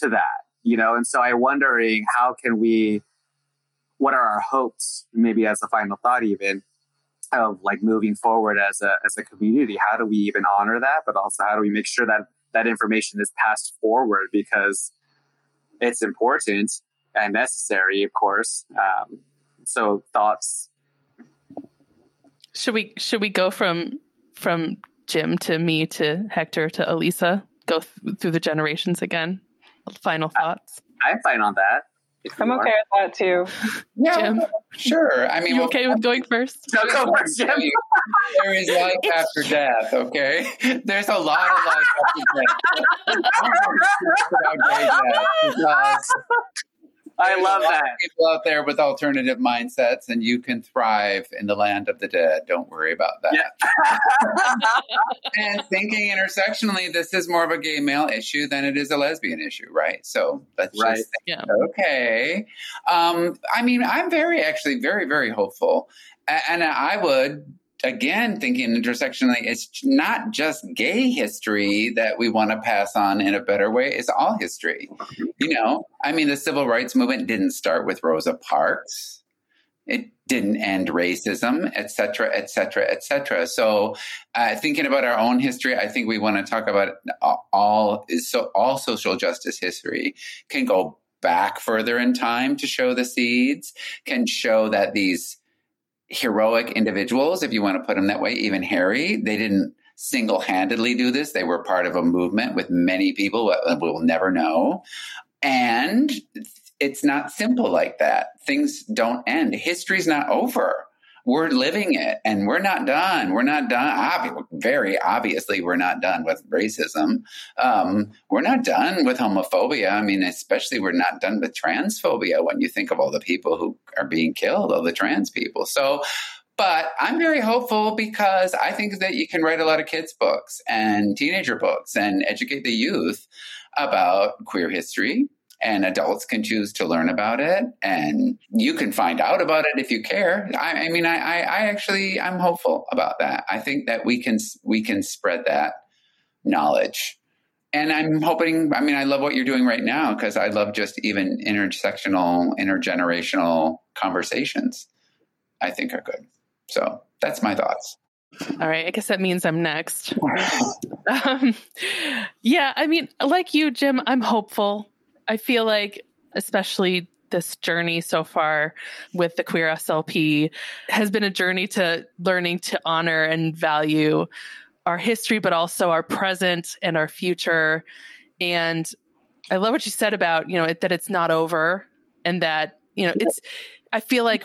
to that, you know? And so I'm wondering how can we, what are our hopes, maybe as a final thought, even of like moving forward as a, as a community? How do we even honor that? But also, how do we make sure that that information is passed forward because it's important and necessary, of course. Um, so thoughts Should we should we go from from Jim to me to Hector to Alyssa? Go th- through the generations again. Final thoughts. I'm fine on that. I'm you okay are. with that too. Yeah, Jim? sure. I mean, You well, okay with going first? <laughs> No, go for it, Jim. There is life <laughs> after death, okay? There's a lot of life after death. I'm gonna talk about death because I love a lot that. of People out there with alternative mindsets, and you can thrive in the land of the dead. Don't worry about that. <laughs> and thinking intersectionally, this is more of a gay male issue than it is a lesbian issue, right? So let's Right. just Yeah. okay. Um, I mean, I'm very, actually, very, very hopeful, and I would. Again, thinking intersectionally, it's not just gay history that we want to pass on in a better way. It's all history. You know, I mean, the civil rights movement didn't start with Rosa Parks. It didn't end racism, et cetera, et cetera, et cetera. So, uh, thinking about our own history, I think we want to talk about all so all social justice history can go back further in time to show the seeds, can show that these heroic individuals, if you want to put them that way, even Harry, they didn't single handedly do this. They were part of a movement with many people we'll never know. And it's not simple like that. Things don't end. History's not over. We're living it and we're not done. We're not done. Very obviously, we're not done with racism. Um, we're not done with homophobia. I mean, especially we're not done with transphobia when you think of all the people who are being killed, all the trans people. So But I'm very hopeful because I think that you can write a lot of kids' books and teenager books and educate the youth about queer history. And adults can choose to learn about it, and you can find out about it if you care. I, I mean, I, I, I actually, I'm hopeful about that. I think that we can we can spread that knowledge and I'm hoping, I mean, I love what you're doing right now because I love just even intersectional, intergenerational conversations, I think are good. So that's my thoughts. All right. I guess that means I'm next. <laughs> um, yeah. I mean, like you, Jim, I'm hopeful. I feel like, especially this journey so far with the queer SLP has been a journey to learning to honor and value our history, but also our present and our future. And I love what you said about, you know, it, that it's not over and that, you know, it's, I feel like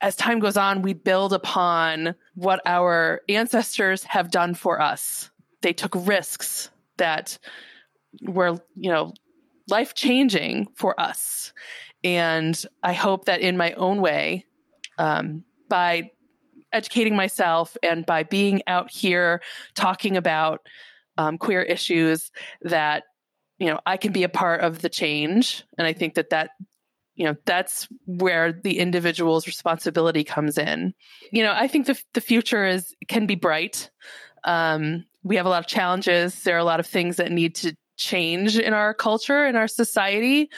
as time goes on, we build upon what our ancestors have done for us. They took risks that were, you know, life changing for us. And I hope that in my own way, um, by educating myself and by being out here talking about um, queer issues that you know i can be a part of the change. And i think that that you know that's where the individual's responsibility comes in. You know i think the, the future is can be bright. Um, we have a lot of challenges. There are a lot of things that need to change in our culture in our society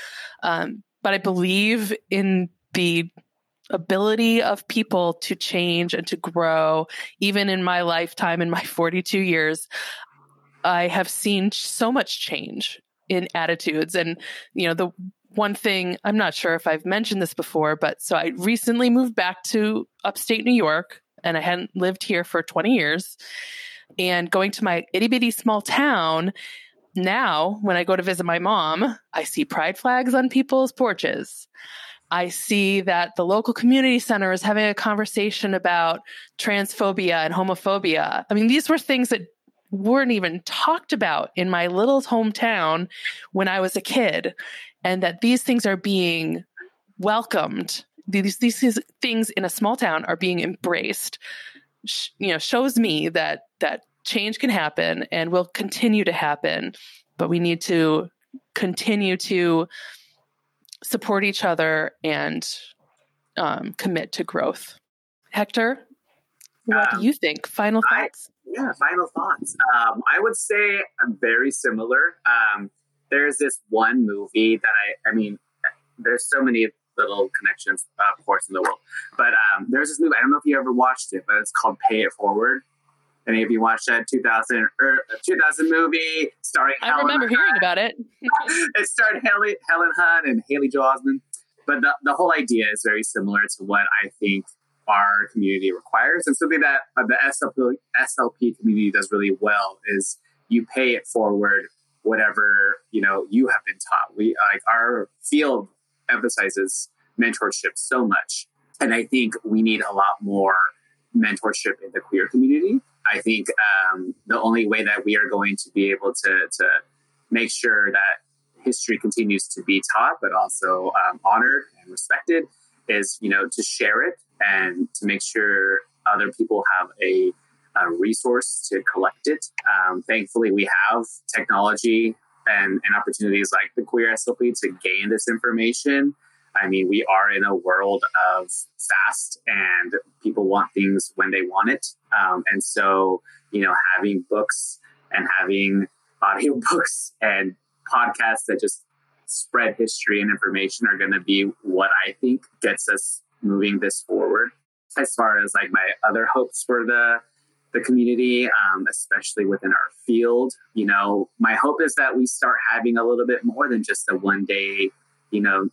um, but i believe in the ability of people to change and to grow, even in my lifetime, in my <laughs> 42 years, I have seen so much change in attitudes. And, you know, the one thing, I'm not sure if I've mentioned this before, but so I recently moved back to upstate New York and I hadn't lived here for 20 years. And going to my itty bitty small town, now when I go to visit my mom, I see pride flags on people's porches. I see that the local community center is having a conversation about transphobia and homophobia. I mean, these were things that weren't even talked about in my little hometown when I was a kid, and that these things are being welcomed. These, these things in a small town are being embraced. You know, shows me that that change can happen and will continue to happen, but we need to continue to support each other and um, commit to growth. Hector, what um, do you think? Final thoughts? I, yeah, final thoughts. Um, I would say I'm very similar. Um, there's this one movie that I, I mean, there's so many little connections, uh, of course, in the world. But um, there's this movie. I don't know if you ever watched it, but it's called Pay It Forward. Any of you watched that 2000 or 2000 movie starring? I Helen remember Hunt. hearing about it. <laughs> it starred Helen, Helen Hunt and Haley Joel Osment. But the, the whole idea is very similar to what I think our community requires, and something that uh, the SLP, SLP community does really well is you pay it forward whatever you know you have been taught. We like our field emphasizes mentorship so much, and I think we need a lot more mentorship in the queer community. I think um, the only way that we are going to be able to, to make sure that history continues to be taught, but also um, honored and respected, is you know to share it and to make sure other people have a, a resource to collect it. Um, thankfully, we have technology and, and opportunities like the Queer SLP to gain this information I mean, we are in a world of fast and people want things when they want it. Um, and so, you know, having books and having <laughs> audiobooks and podcasts that just spread history and information are going to be what I think gets us moving this forward. As far as like my other hopes for the the community, um, especially within our field, you know, my hope is that we start having a little bit more than just a one day, you know,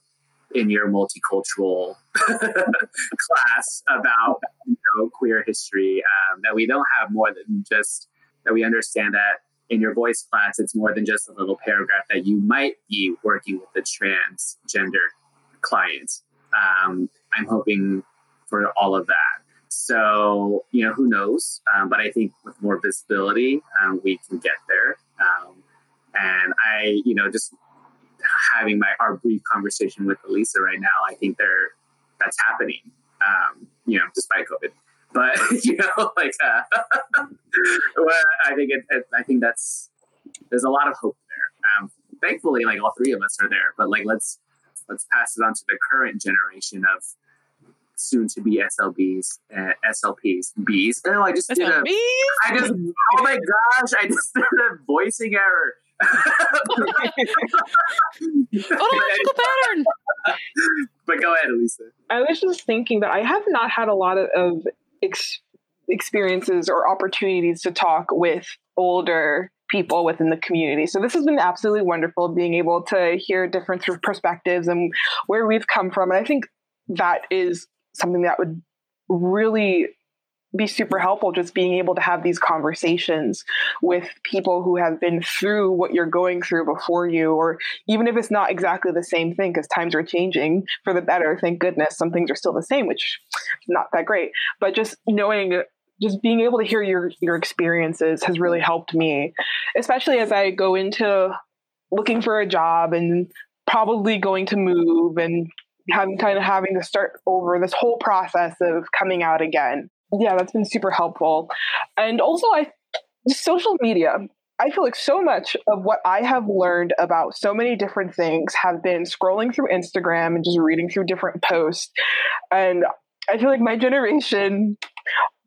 in your multicultural <laughs> class about you know, queer history. Um, that we don't have more than just that we understand that in your voice class, it's more than just a little paragraph that you might be working with a transgender client. Um, I'm hoping for all of that. So, you know, who knows? Um, but I think with more visibility, um, we can get there. Um, and I, you know, just having my our brief conversation with Alyssa right now, I think they're that's happening. Um, you know, despite COVID. but <laughs> you know, like, uh, <laughs> well, I think it, it, I think that's there's a lot of hope there. Um, thankfully, like all three of us are there, but like let's let's pass it on to the current generation of soon to be SLBs, uh, SLPs, Bs. Oh, I just did a, I just, oh my gosh, I just <laughs> did a voicing error. Phonological pattern. <laughs> but go ahead, Alyssa. I was just thinking that I have not had a lot of ex- experiences or opportunities to talk with older people within the community. So this has been absolutely wonderful being able to hear different perspectives and where we've come from. And I think that is something that would really be super helpful just being able to have these conversations with people who have been through what you're going through before you or even if it's not exactly the same thing because times are changing for the better thank goodness some things are still the same which is not that great. But just knowing just being able to hear your your experiences has really helped me especially as i go into looking for a job and probably going to move and having kind of having to start over this whole process of coming out again yeah, that's been super helpful. And also, I social media. I feel like so much of what I have learned about so many different things have been scrolling through Instagram and just reading through different posts. And I feel like my generation,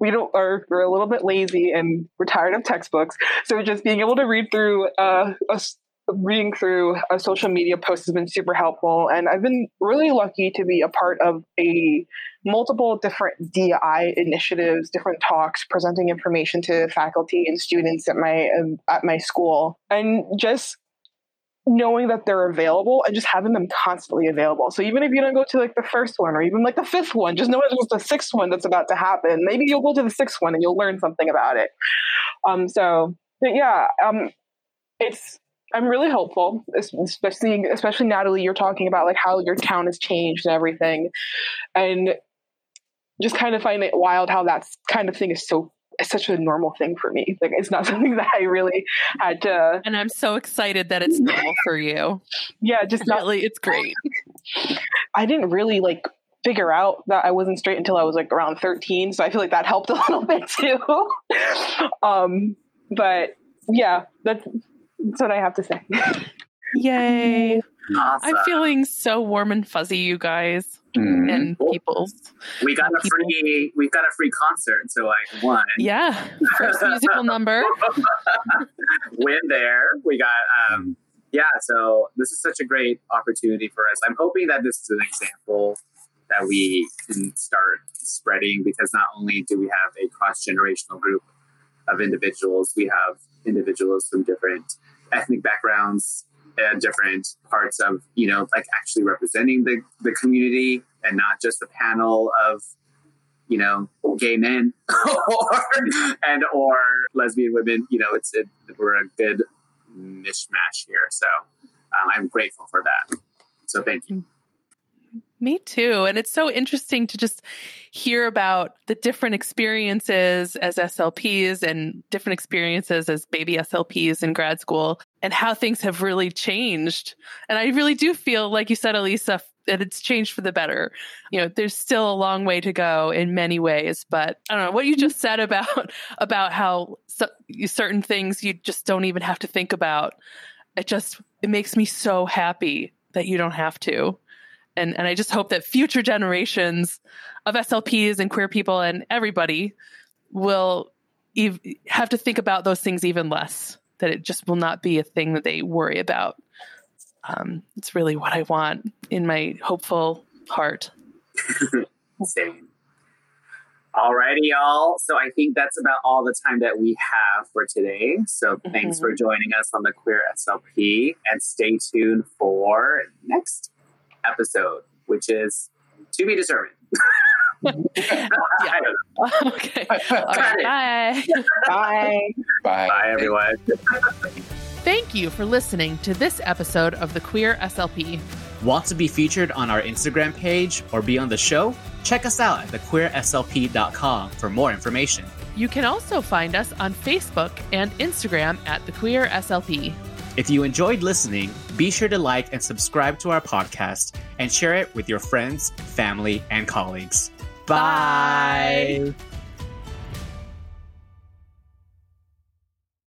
we don't are we're a little bit lazy and we're tired of textbooks. So just being able to read through uh, a reading through a social media post has been super helpful and i've been really lucky to be a part of a multiple different DI initiatives different talks presenting information to faculty and students at my um, at my school. And just knowing that they're available and just having them constantly available. So even if you don't go to like the first one or even like the fifth one just know there's the sixth one that's about to happen. Maybe you'll go to the sixth one and you'll learn something about it. Um so yeah um it's I'm really hopeful, especially especially Natalie. You're talking about like how your town has changed and everything, and just kind of find it wild how that kind of thing is so it's such a normal thing for me. Like it's not <laughs> something that I really had to. And I'm so excited that it's <laughs> normal for you. Yeah, just not, really, it's great. I didn't really like figure out that I wasn't straight until I was like around 13, so I feel like that helped a <laughs> little bit too. um, but yeah, that's that's what I have to say. Yay. Awesome. I'm feeling so warm and fuzzy, you guys. Mm-hmm. And people's. We got a people. free we got a free concert, so I won. Yeah. First <laughs> musical number. <laughs> Win there. We got um yeah, so this is such a great opportunity for us. I'm hoping that this is an example that we can start spreading because not only do we have a cross generational group of individuals, we have individuals from different ethnic backgrounds and different parts of you know like actually representing the, the community and not just a panel of you know gay men or <laughs> and or lesbian women. You know it's it, we're a good mishmash here. So um, i'm grateful for that. So thank you me too. And it's so interesting to just hear about the different experiences as SLPs and different experiences as baby SLPs in grad school and how things have really changed. And I really do feel, like you said, Alyssa, that it's changed for the better. You know, there's still a long way to go in many ways, but I don't know what you just said about <laughs> about how so, certain things you just don't even have to think about. It just it makes me so happy that you don't have to and and I just hope that future generations of SLPs and queer people and everybody will ev- have to think about those things even less. That it just will not be a thing that they worry about. Um, it's really what I want in my hopeful heart. <laughs> Same. Alrighty, y'all. So I think that's about all the time that we have for today. So mm-hmm. thanks for joining us on the Queer SLP and stay tuned for next episode, which is to be determined. <laughs> yeah. <laughs> Okay. <laughs> All right. Bye. Bye. Bye. Bye, everyone. Thank you for listening to this episode of the Queer SLP. Want to be featured on our Instagram page or be on the show? Check us out at thequeerslp.com for more information. You can also find us on Facebook and Instagram at the Queer SLP. If you enjoyed listening, be sure to like and subscribe to our podcast and share it with your friends, family, and colleagues. Bye. Bye.